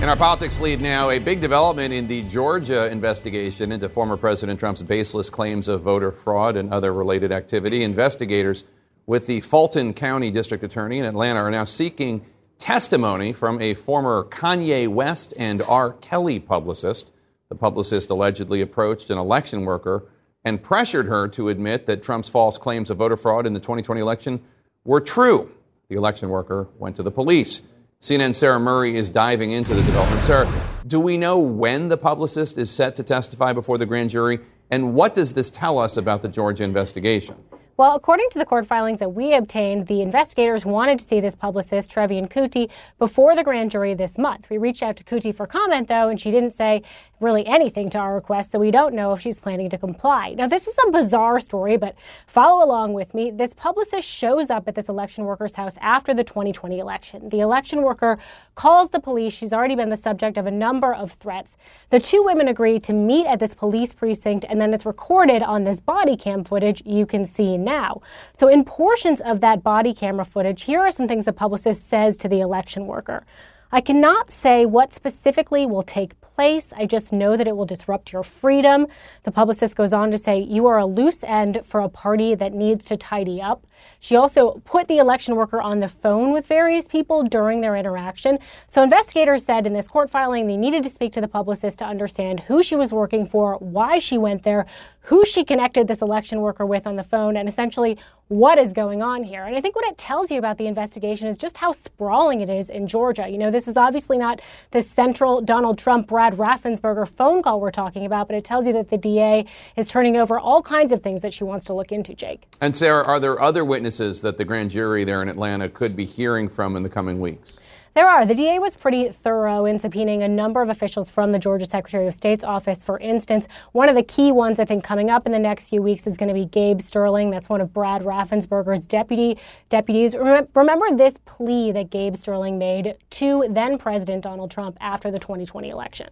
In our politics lead now, a big development in the Georgia investigation into former President Trump's baseless claims of voter fraud and other related activity. Investigators with the Fulton County District Attorney in Atlanta are now seeking testimony from a former Kanye West and R. Kelly publicist. The publicist allegedly approached an election worker and pressured her to admit that Trump's false claims of voter fraud in the 2020 election were true. The election worker went to the police. CNN's Sarah Murray is diving into the development. Sarah, do we know when the publicist is set to testify before the grand jury? And what does this tell us about the Georgia investigation? Well, according to the court filings that we obtained, the investigators wanted to see this publicist, Trevian Kutti, before the grand jury this month. We reached out to Kutti for comment, though, and she didn't say really anything to our request, so we don't know if she's planning to comply. Now, this is a bizarre story, but follow along with me. This publicist shows up at this election worker's house after the 2020 election. The election worker calls the police. She's already been the subject of a number of threats. The two women agree to meet at this police precinct, and then it's recorded on this body cam footage you can see now. So, in portions of that body camera footage, here are some things the publicist says to the election worker. I cannot say what specifically will take place. I just know that it will disrupt your freedom. The publicist goes on to say, You are a loose end for a party that needs to tidy up. She also put the election worker on the phone with various people during their interaction. So investigators said in this court filing they needed to speak to the publicist to understand who she was working for, why she went there, who she connected this election worker with on the phone, and essentially what is going on here. And I think what it tells you about the investigation is just how sprawling it is in Georgia. You know, this is obviously not the central Donald Trump Brad Raffensperger phone call we're talking about, but it tells you that the DA is turning over all kinds of things that she wants to look into, Jake. And Sarah, are there other witnesses that the grand jury there in Atlanta could be hearing from in the coming weeks? There are. The DA was pretty thorough in subpoenaing a number of officials from the Georgia Secretary of State's office. For instance, one of the key ones I think coming up in the next few weeks is going to be Gabe Sterling. That's one of Brad Raffensperger's deputy deputies. Remember this plea that Gabe Sterling made to then President Donald Trump after the 2020 election.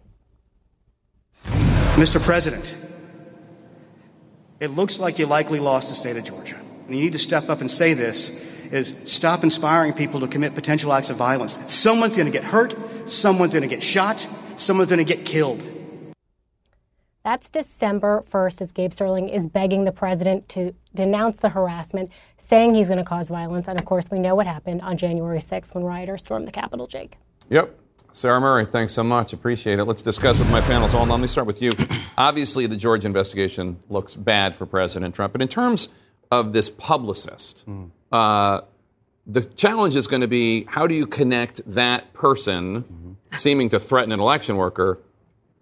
Mr. President, it looks like you likely lost the state of Georgia. And you need to step up and say this is stop inspiring people to commit potential acts of violence. Someone's going to get hurt, someone's going to get shot, someone's going to get killed. That's December 1st as Gabe Sterling is begging the president to denounce the harassment, saying he's going to cause violence. And of course, we know what happened on January 6th when rioters stormed the Capitol, Jake. Yep. Sarah Murray, thanks so much. Appreciate it. Let's discuss with my panels. On, let me start with you. <clears throat> Obviously, the Georgia investigation looks bad for President Trump. But in terms of this publicist, mm. Uh, the challenge is going to be how do you connect that person mm-hmm. seeming to threaten an election worker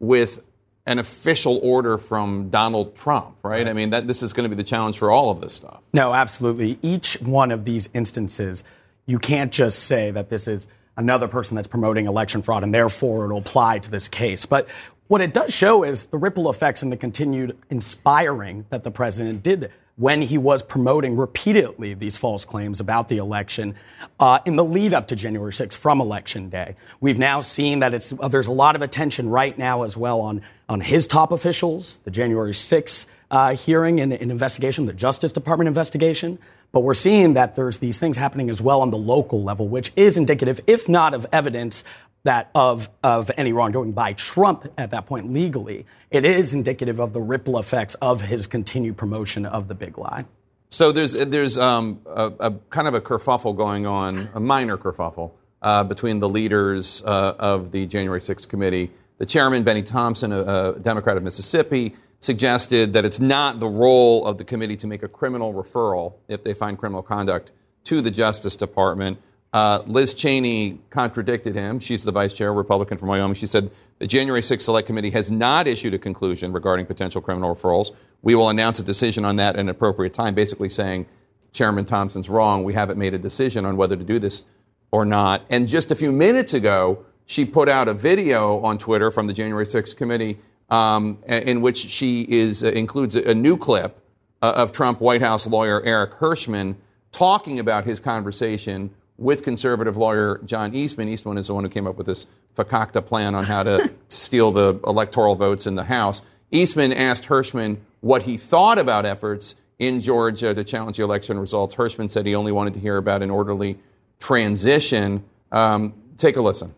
with an official order from Donald Trump, right? right? I mean, that, this is going to be the challenge for all of this stuff. No, absolutely. Each one of these instances, you can't just say that this is another person that's promoting election fraud and therefore it'll apply to this case. But what it does show is the ripple effects and the continued inspiring that the president did when he was promoting repeatedly these false claims about the election uh, in the lead up to January 6th from Election Day. We've now seen that it's, uh, there's a lot of attention right now as well on, on his top officials, the January 6th uh, hearing and, and investigation, the Justice Department investigation. But we're seeing that there's these things happening as well on the local level, which is indicative, if not of evidence, that of, of any wrongdoing by Trump at that point legally, it is indicative of the ripple effects of his continued promotion of the big lie. So there's, there's um, a, a, kind of a kerfuffle going on, a minor kerfuffle, uh, between the leaders uh, of the January 6th committee. The chairman, Benny Thompson, a, a Democrat of Mississippi, suggested that it's not the role of the committee to make a criminal referral if they find criminal conduct to the Justice Department. Uh, Liz Cheney contradicted him. She's the vice chair, Republican from Wyoming. She said the January 6th Select Committee has not issued a conclusion regarding potential criminal referrals. We will announce a decision on that at an appropriate time, basically saying Chairman Thompson's wrong. We haven't made a decision on whether to do this or not. And just a few minutes ago, she put out a video on Twitter from the January 6th committee um, in which she is uh, includes a, new clip uh, of Trump White House lawyer Eric Herschmann talking about his conversation with conservative lawyer John Eastman. Eastman is the one who came up with this fakakta plan on how to <laughs> steal the electoral votes in the House. Eastman asked Herschmann what he thought about efforts in Georgia to challenge the election results. Herschmann said he only wanted to hear about an orderly transition. Um, take a listen.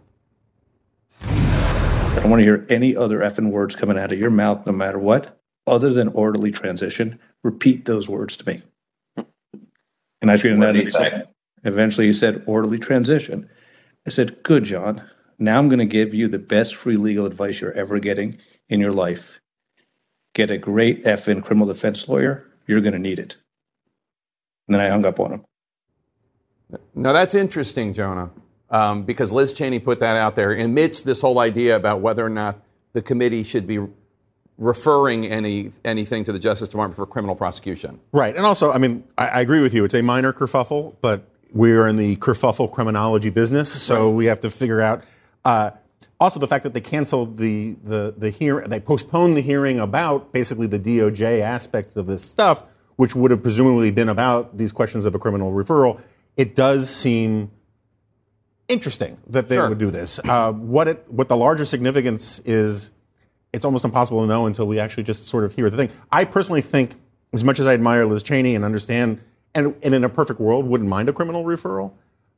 I don't want to hear any other effing words coming out of your mouth, no matter what, other than orderly transition. Repeat those words to me. And I treated that as Eventually, he said orderly transition. I said, Good, John. Now I'm going to give you the best free legal advice you're ever getting in your life. Get a great effing criminal defense lawyer. You're going to need it. And then I hung up on him. Now that's interesting, Jonah, um, because Liz Cheney put that out there amidst this whole idea about whether or not the committee should be referring any anything to the Justice Department for criminal prosecution. Right, and also, I mean, I, I agree with you. It's a minor kerfuffle, but we're in the kerfuffle criminology business, so right. we have to figure out. Uh, also, the fact that they canceled the the the hearing, they postponed the hearing about basically the DOJ aspects of this stuff, which would have presumably been about these questions of a criminal referral. It does seem interesting that they sure. would do this. Uh, what it what the larger significance is, it's almost impossible to know until we actually just sort of hear the thing. I personally think, as much as I admire Liz Cheney and understand, and, and in a perfect world wouldn't mind a criminal referral.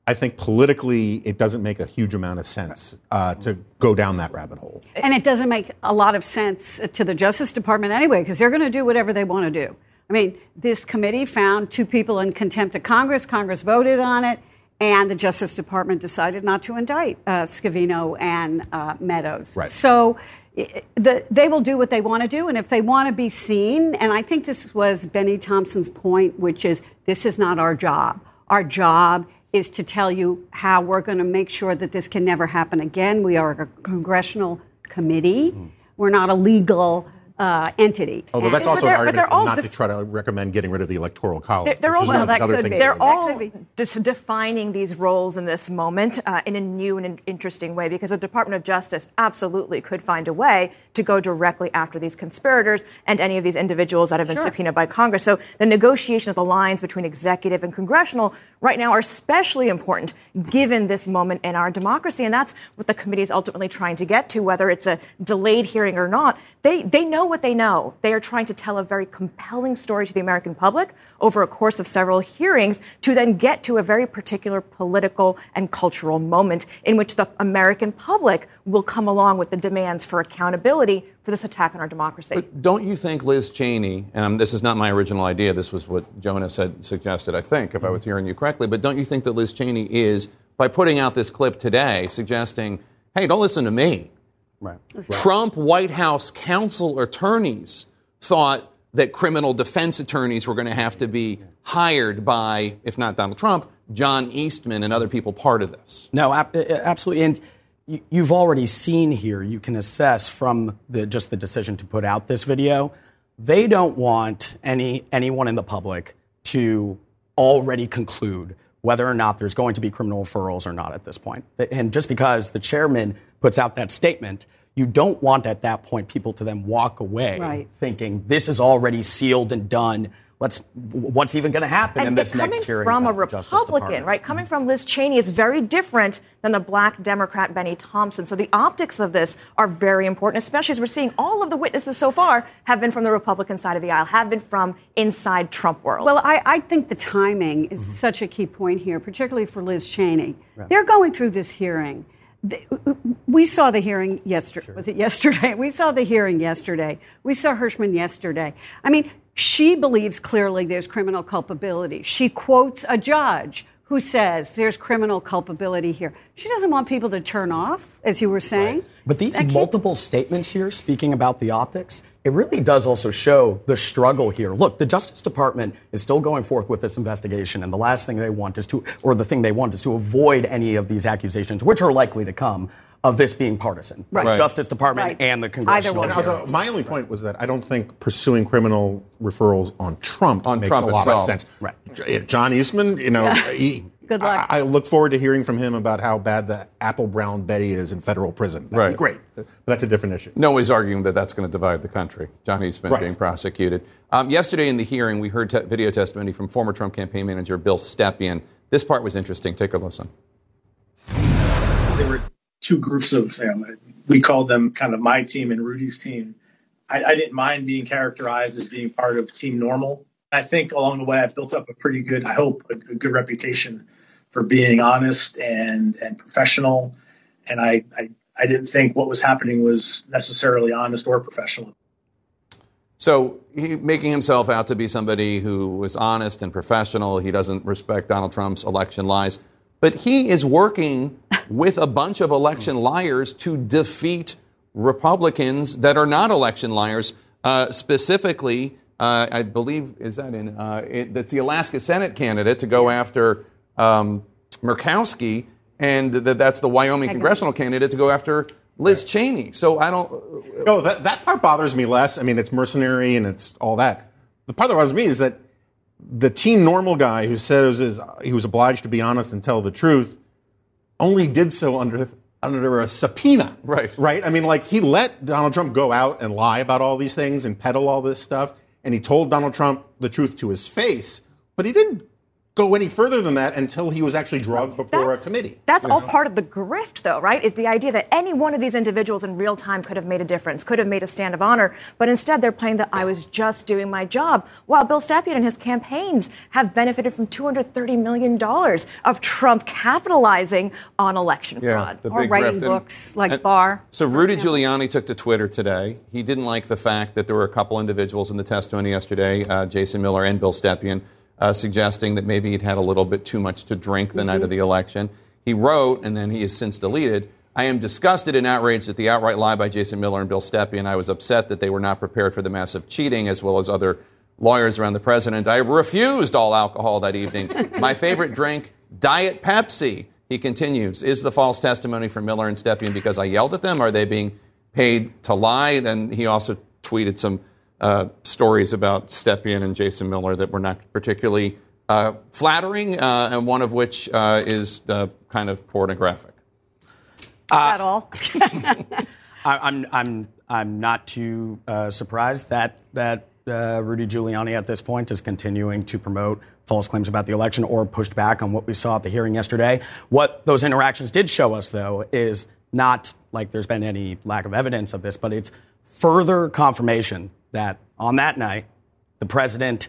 I think politically it doesn't make a huge amount of sense uh, to go down that rabbit hole. And it doesn't make a lot of sense to the Justice Department anyway, because they're going to do whatever they want to do. I mean, this committee found two people in contempt of Congress. Congress voted on it, and the Justice Department decided not to indict uh, Scavino and uh, Meadows. Right. So the, they will do what they want to do, and if they want to be seen, and I think this was Bennie Thompson's point, which is this is not our job. Our job is to tell you how we're going to make sure that this can never happen again. We are a congressional committee. Mm. We're not a legal uh, entity. Although that's also an argument not def- to try to recommend getting rid of the electoral college. They're, they're also that could be. They're all just defining these roles in this moment uh, in a new and interesting way because the Department of Justice absolutely could find a way to go directly after these conspirators and any of these individuals that have been sure. subpoenaed by Congress. So the negotiation of the lines between executive and congressional right now are especially important given this moment in our democracy, and that's what the committee is ultimately trying to get to, whether it's a delayed hearing or not. They they know what they know. They are trying to tell a very compelling story to the American public over a course of several hearings to then get to a very particular political and cultural moment in which the American public will come along with the demands for accountability for this attack on our democracy. But don't you think Liz Cheney, and um, this is not my original idea, this was what Jonah said, suggested, I think, if I was hearing you correctly, but don't you think that Liz Cheney is, by putting out this clip today, suggesting, hey, don't listen to me. Right. Trump White House counsel attorneys thought that criminal defense attorneys were going to have to be hired by, if not Donald Trump, John Eastman and other people part of this. No, absolutely. And you've already seen here, you can assess from the, just the decision to put out this video, they don't want any, anyone in the public to already conclude whether or not there's going to be criminal referrals or not at this point. And just because the chairman puts out that statement, you don't want at that point people to then walk away right. thinking this is already sealed and done. What's what's even going to happen and in this next hearing? From a Republican, right? Coming from Liz Cheney is very different than the black Democrat Bennie Thompson. So the optics of this are very important, especially as we're seeing all of the witnesses so far have been from the Republican side of the aisle, have been from inside Trump world. Well, I, I think the timing is mm-hmm. such a key point here, particularly for Liz Cheney. Right. They're going through this hearing we saw the hearing yesterday. Sure. Was it yesterday? <laughs> We saw the hearing yesterday. We saw Herschmann yesterday. I mean, she believes clearly there's criminal culpability. She quotes a judge who says there's criminal culpability here. She doesn't want people to turn off, as you were saying. Right. But these multiple statements here speaking about the optics, it really does also show the struggle here. Look, the Justice Department is still going forth with this investigation, and the last thing they want is to, or the thing they want is to avoid any of these accusations, which are likely to come. Of this being partisan, Right. Right. Justice Department Right. and the congressional. And also, my only point was that I don't think pursuing criminal referrals on Trump makes Trump a lot itself. of sense. Right. J- John Eastman, you know, Yeah. he, Good luck. I, I look forward to hearing from him about how bad the Apple Brown Betty is in federal prison. That'd Right. be great. But that's a different issue. No Nobody's arguing that that's going to divide the country. John Eastman Right. being prosecuted. Um, yesterday in the hearing, we heard te- video testimony from former Trump campaign manager Bill Stepien. This part was interesting. Take a listen. Two groups of you know, we called them kind of my team and Rudy's team. I, I didn't mind being characterized as being part of Team Normal. I think along the way I've built up a pretty good, I hope, a, a good reputation for being honest and and professional. And I, I I didn't think what was happening was necessarily honest or professional. So, he, making himself out to be somebody who was honest and professional, he doesn't respect Donald Trump's election lies. But he is working with a bunch of election liars to defeat Republicans that are not election liars. Uh, specifically, uh, I believe, is that in, uh, it, that's the Alaska Senate candidate to go after um, Murkowski, and that that's the Wyoming congressional candidate to go after Liz Cheney. So I don't. No, that, that part bothers me less. I mean, it's mercenary and it's all that. The part that bothers me is that the team normal guy who says is, he was obliged to be honest and tell the truth only did so under under a subpoena. Right. Right? I mean, like he let Donald Trump go out and lie about all these things and peddle all this stuff, and he told Donald Trump the truth to his face, but he didn't go any further than that until he was actually drugged before a committee. That's You all know? part of the grift, though, right? Is the idea that any one of these individuals in real time could have made a difference, could have made a stand of honor, but instead they're playing that I was just doing my job. While Bill Stepien and his campaigns have benefited from $230 million of Trump capitalizing on election fraud. the big grift. like and- Barr. So Rudy Giuliani took to Twitter today. He didn't like the fact that there were a couple individuals in the testimony yesterday, uh, Jason Miller and Bill Stepien, uh, suggesting that maybe he'd had a little bit too much to drink the night of the election. He wrote, and then he has since deleted. I am disgusted and outraged at the outright lie by Jason Miller and Bill Stepien. I was upset that they were not prepared for the massive cheating, as well as other lawyers around the president. I refused all alcohol that evening. <laughs> My favorite drink, Diet Pepsi. He continues, is the false testimony from Miller and Stepien because I yelled at them? Are they being paid to lie? Then he also tweeted some uh, stories about Stepien and Jason Miller that were not particularly uh, flattering, uh, and one of which uh, is uh, kind of pornographic. At all. <laughs> I, I'm I'm I'm not too uh, surprised that that uh, Rudy Giuliani at this point is continuing to promote false claims about the election or pushed back on what we saw at the hearing yesterday. What those interactions did show us, though, is not like there's been any lack of evidence of this, but it's further confirmation that on that night the president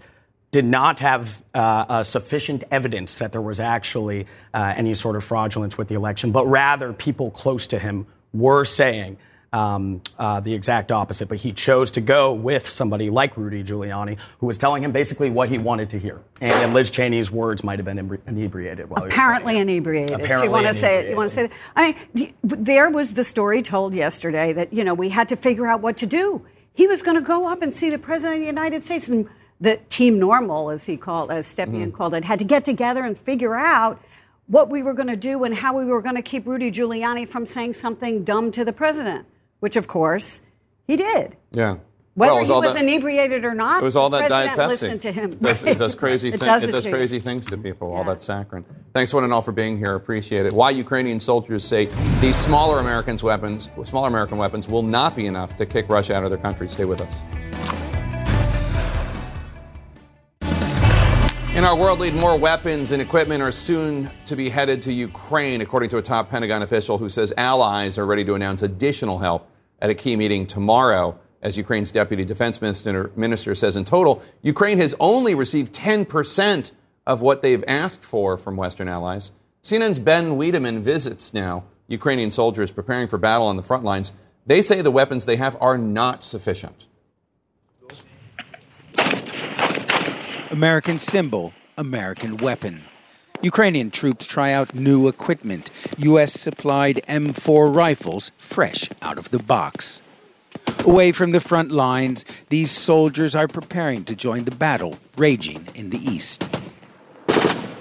did not have uh, uh, sufficient evidence that there was actually uh, any sort of fraudulence with the election, but rather people close to him were saying um, uh, the exact opposite. But he chose to go with somebody like Rudy Giuliani, who was telling him basically what he wanted to hear. And, and Liz Cheney's words might have been inebriated while he was Apparently inebriated. Apparently you want to say it? You want to say that? I mean, there was the story told yesterday that you know we had to figure out what to do. He was going to go up and see the president of the United States, and the team normal, as he called, as Stepien Mm-hmm. called it, had to get together and figure out what we were going to do and how we were going to keep Rudy Giuliani from saying something dumb to the president, which of course he did. Yeah. Whether Well, he was that- inebriated or not, It was all that Diet Pepsi. listened to him. It does, it does <laughs> crazy. It thi- does it does crazy things to people. All that saccharin. Thanks one and all for being here. Appreciate it. Why Ukrainian soldiers say these smaller Americans weapons, smaller American weapons, will not be enough to kick Russia out of their country. Stay with us. In our world lead, more weapons and equipment are soon to be headed to Ukraine, according to a top Pentagon official who says allies are ready to announce additional help at a key meeting tomorrow. As Ukraine's deputy defense minister, minister says, in total, Ukraine has only received 10% of what they've asked for from Western allies. CNN's Ben Wedeman visits now Ukrainian soldiers preparing for battle on the front lines. They say the weapons they have are not sufficient. American symbol, American weapon. Ukrainian troops try out new equipment, U.S. supplied M4 rifles fresh out of the box. Away from the front lines, these soldiers are preparing to join the battle raging in the east.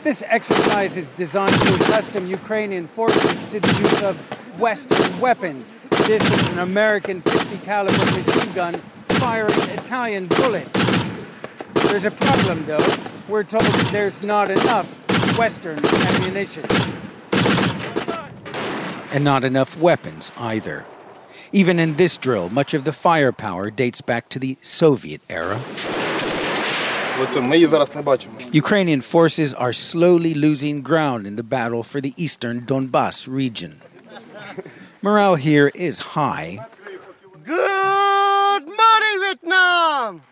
This exercise is designed to accustom Ukrainian forces to the use of Western weapons. This is an American 50 caliber machine gun firing Italian bullets. There's a problem though. We're told there's not enough Western ammunition. And not enough weapons either. Even in this drill, much of the firepower dates back to the Soviet era. Ukrainian forces are slowly losing ground in the battle for the eastern Donbass region. <laughs> Morale here is high. Good morning, Vietnam!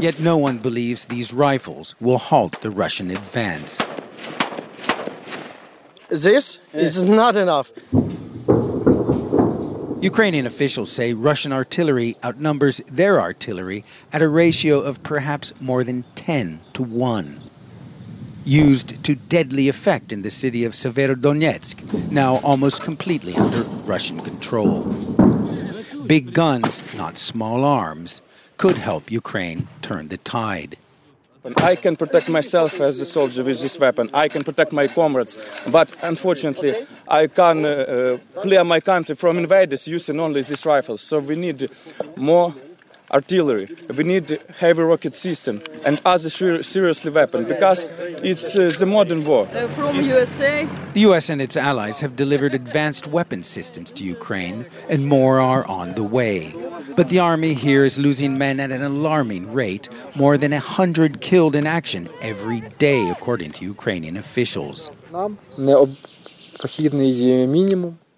Yet no one believes these rifles will halt the Russian advance. This is not enough. Ukrainian officials say Russian artillery outnumbers their artillery at a ratio of perhaps more than 10 to 1. Used to deadly effect in the city of Severodonetsk, now almost completely under Russian control. Big guns, not small arms, could help Ukraine turn the tide. I can protect myself as a soldier with this weapon. I can protect my comrades. But unfortunately, I can uh, uh, clear my country from invaders using only these rifles. So we need more artillery. We need heavy rocket system and other seriously weapon because it's uh, the modern war. Uh, from it's USA. The US and its allies have delivered advanced weapon systems to Ukraine, and more are on the way. But the army here is losing men at an alarming rate, more than 100 killed in action every day, according to Ukrainian officials.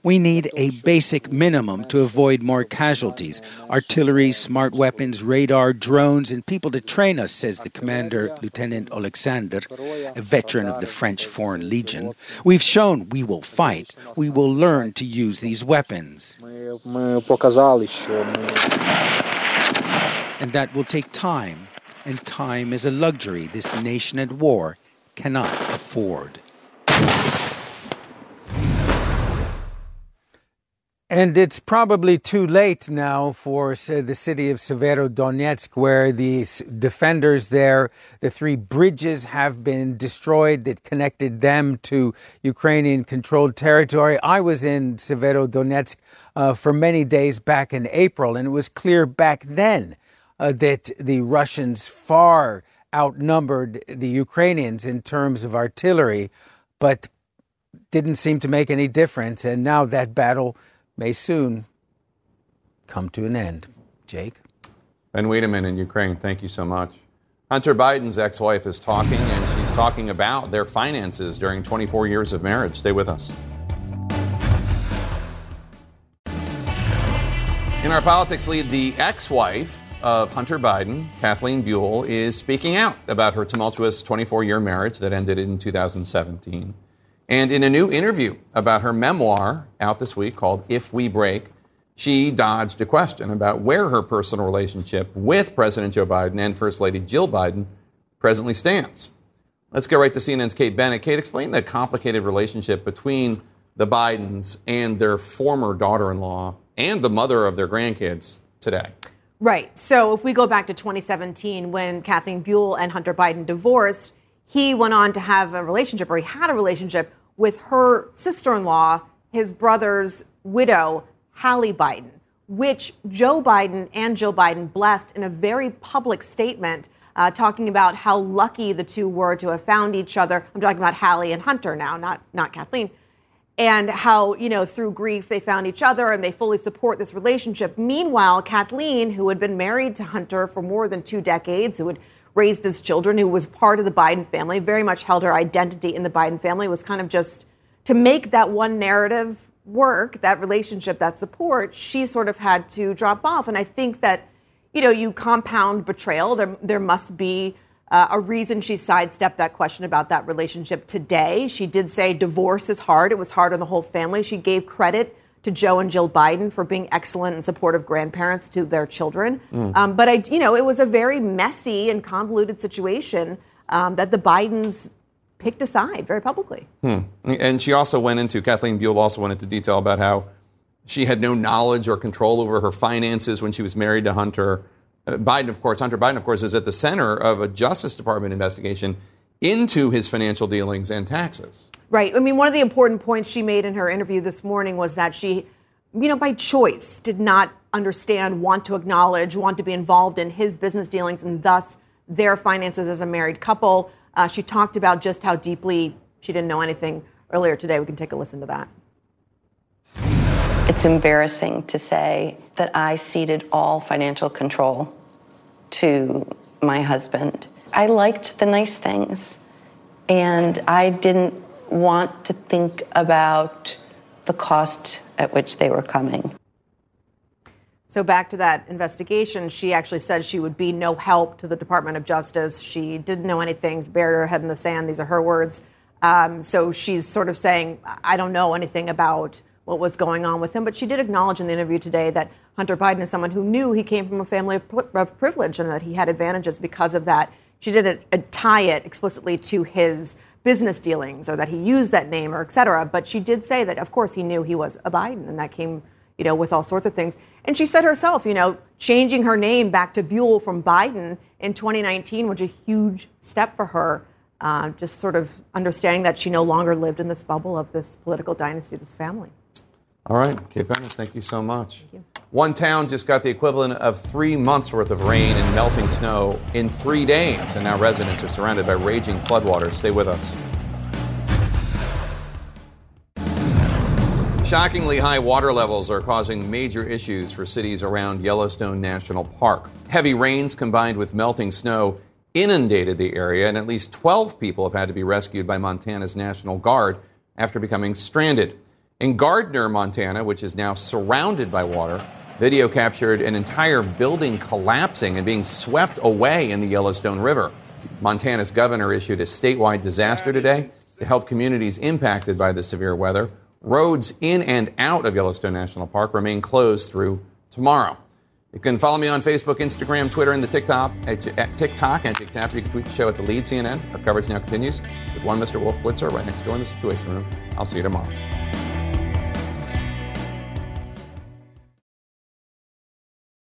We need a basic minimum to avoid more casualties artillery, smart weapons, radar, drones, and people to train us, says the commander, Lieutenant Alexander, a veteran of the French Foreign Legion. We've shown we will fight. We will learn to use these weapons. And that will take time, and time is a luxury this nation at war cannot afford. And it's probably too late now for say, the city of Severodonetsk, where the defenders there, the three bridges have been destroyed that connected them to Ukrainian controlled territory. I was in Severodonetsk uh, for many days back in April, and it was clear back then uh, that the Russians far outnumbered the Ukrainians in terms of artillery, but didn't seem to make any difference. And now that battle may soon come to an end. Jake? Ben Wedeman in Ukraine, thank you so much. Hunter Biden's ex wife is talking, and she's talking about their finances during 24 years of marriage. Stay with us. In our politics lead, the ex wife of Hunter Biden, Kathleen Buhle, is speaking out about her tumultuous 24 year marriage that ended in 2017. And in a new interview about her memoir out this week called If We Break, she dodged a question about where her personal relationship with President Joe Biden and First Lady Jill Biden presently stands. Let's go right to CNN's Kate Bennett. Kate, explain the complicated relationship between the Bidens and their former daughter in law and the mother of their grandkids today. Right. So if we go back to 2017 when Kathleen Buhle and Hunter Biden divorced, he went on to have a relationship, or he had a relationship with her sister in law, his brother's widow, Hallie Biden, which Joe Biden and Jill Biden blessed in a very public statement. Uh, talking about how lucky the two were to have found each other. I'm talking about Hallie and Hunter now, not not Kathleen, and how you know through grief they found each other and they fully support this relationship. Meanwhile, Kathleen, who had been married to Hunter for more than two decades, who had raised his children, who was part of the Biden family, very much held her identity in the Biden family, was kind of just to make that one narrative work, that relationship, that support, she sort of had to drop off. And I think that, you know, you compound betrayal. There, there must be uh, a reason she sidestepped that question about that relationship today. She did say divorce is hard. It was hard on the whole family. She gave credit to Joe and Jill Biden for being excellent and supportive grandparents to their children. Mm. Um, but I, you know, it was a very messy and convoluted situation um, that the Bidens picked aside very publicly. Hmm. And she also went into Kathleen Buhle also went into detail about how she had no knowledge or control over her finances when she was married to Hunter uh, Biden, of course. Hunter Biden, of course, is at the center of a Justice Department investigation into his financial dealings and taxes. Right. I mean, one of the important points she made in her interview this morning was that she, you know, by choice did not understand, want to acknowledge, want to be involved in his business dealings and thus their finances as a married couple. Uh, she talked about just how deeply she didn't know anything earlier today. We can take a listen to that. It's embarrassing to say that I ceded all financial control to my husband. I liked the nice things, and I didn't want to think about the cost at which they were coming. So, back to that investigation, she actually said she would be no help to the Department of Justice. She didn't know anything, buried her head in the sand. These are her words. Um, so, she's sort of saying, I don't know anything about what was going on with him. But she did acknowledge in the interview today that Hunter Biden is someone who knew he came from a family of, privilege and that he had advantages because of that. She didn't tie it explicitly to his business dealings or that he used that name or et cetera. But she did say that, of course, he knew he was a Biden and that came, you know, with all sorts of things. And she said herself, you know, changing her name back to Buhle from Biden in 2019 was a huge step for her. Uh, just sort of understanding that she no longer lived in this bubble of this political dynasty, this family. All right, Kate Bennett, thank you so much. You. One town just got the equivalent of three months worth of rain and melting snow in three days, and now residents are surrounded by raging floodwaters. Stay with us. Shockingly high water levels are causing major issues for cities around Yellowstone National Park. Heavy rains combined with melting snow inundated the area, and at least 12 people have had to be rescued by Montana's National Guard after becoming stranded. In Gardiner, Montana, which is now surrounded by water, video captured an entire building collapsing and being swept away in the Yellowstone River. Montana's governor issued a statewide disaster today to help communities impacted by the severe weather. Roads in and out of Yellowstone National Park remain closed through tomorrow. You can follow me on Facebook, Instagram, Twitter, and the TikTok at, at TikTok and TikTok. You can tweet the show at the lead CNN. Our coverage now continues with one Mr. Wolf Blitzer right next door in the Situation Room. I'll see you tomorrow.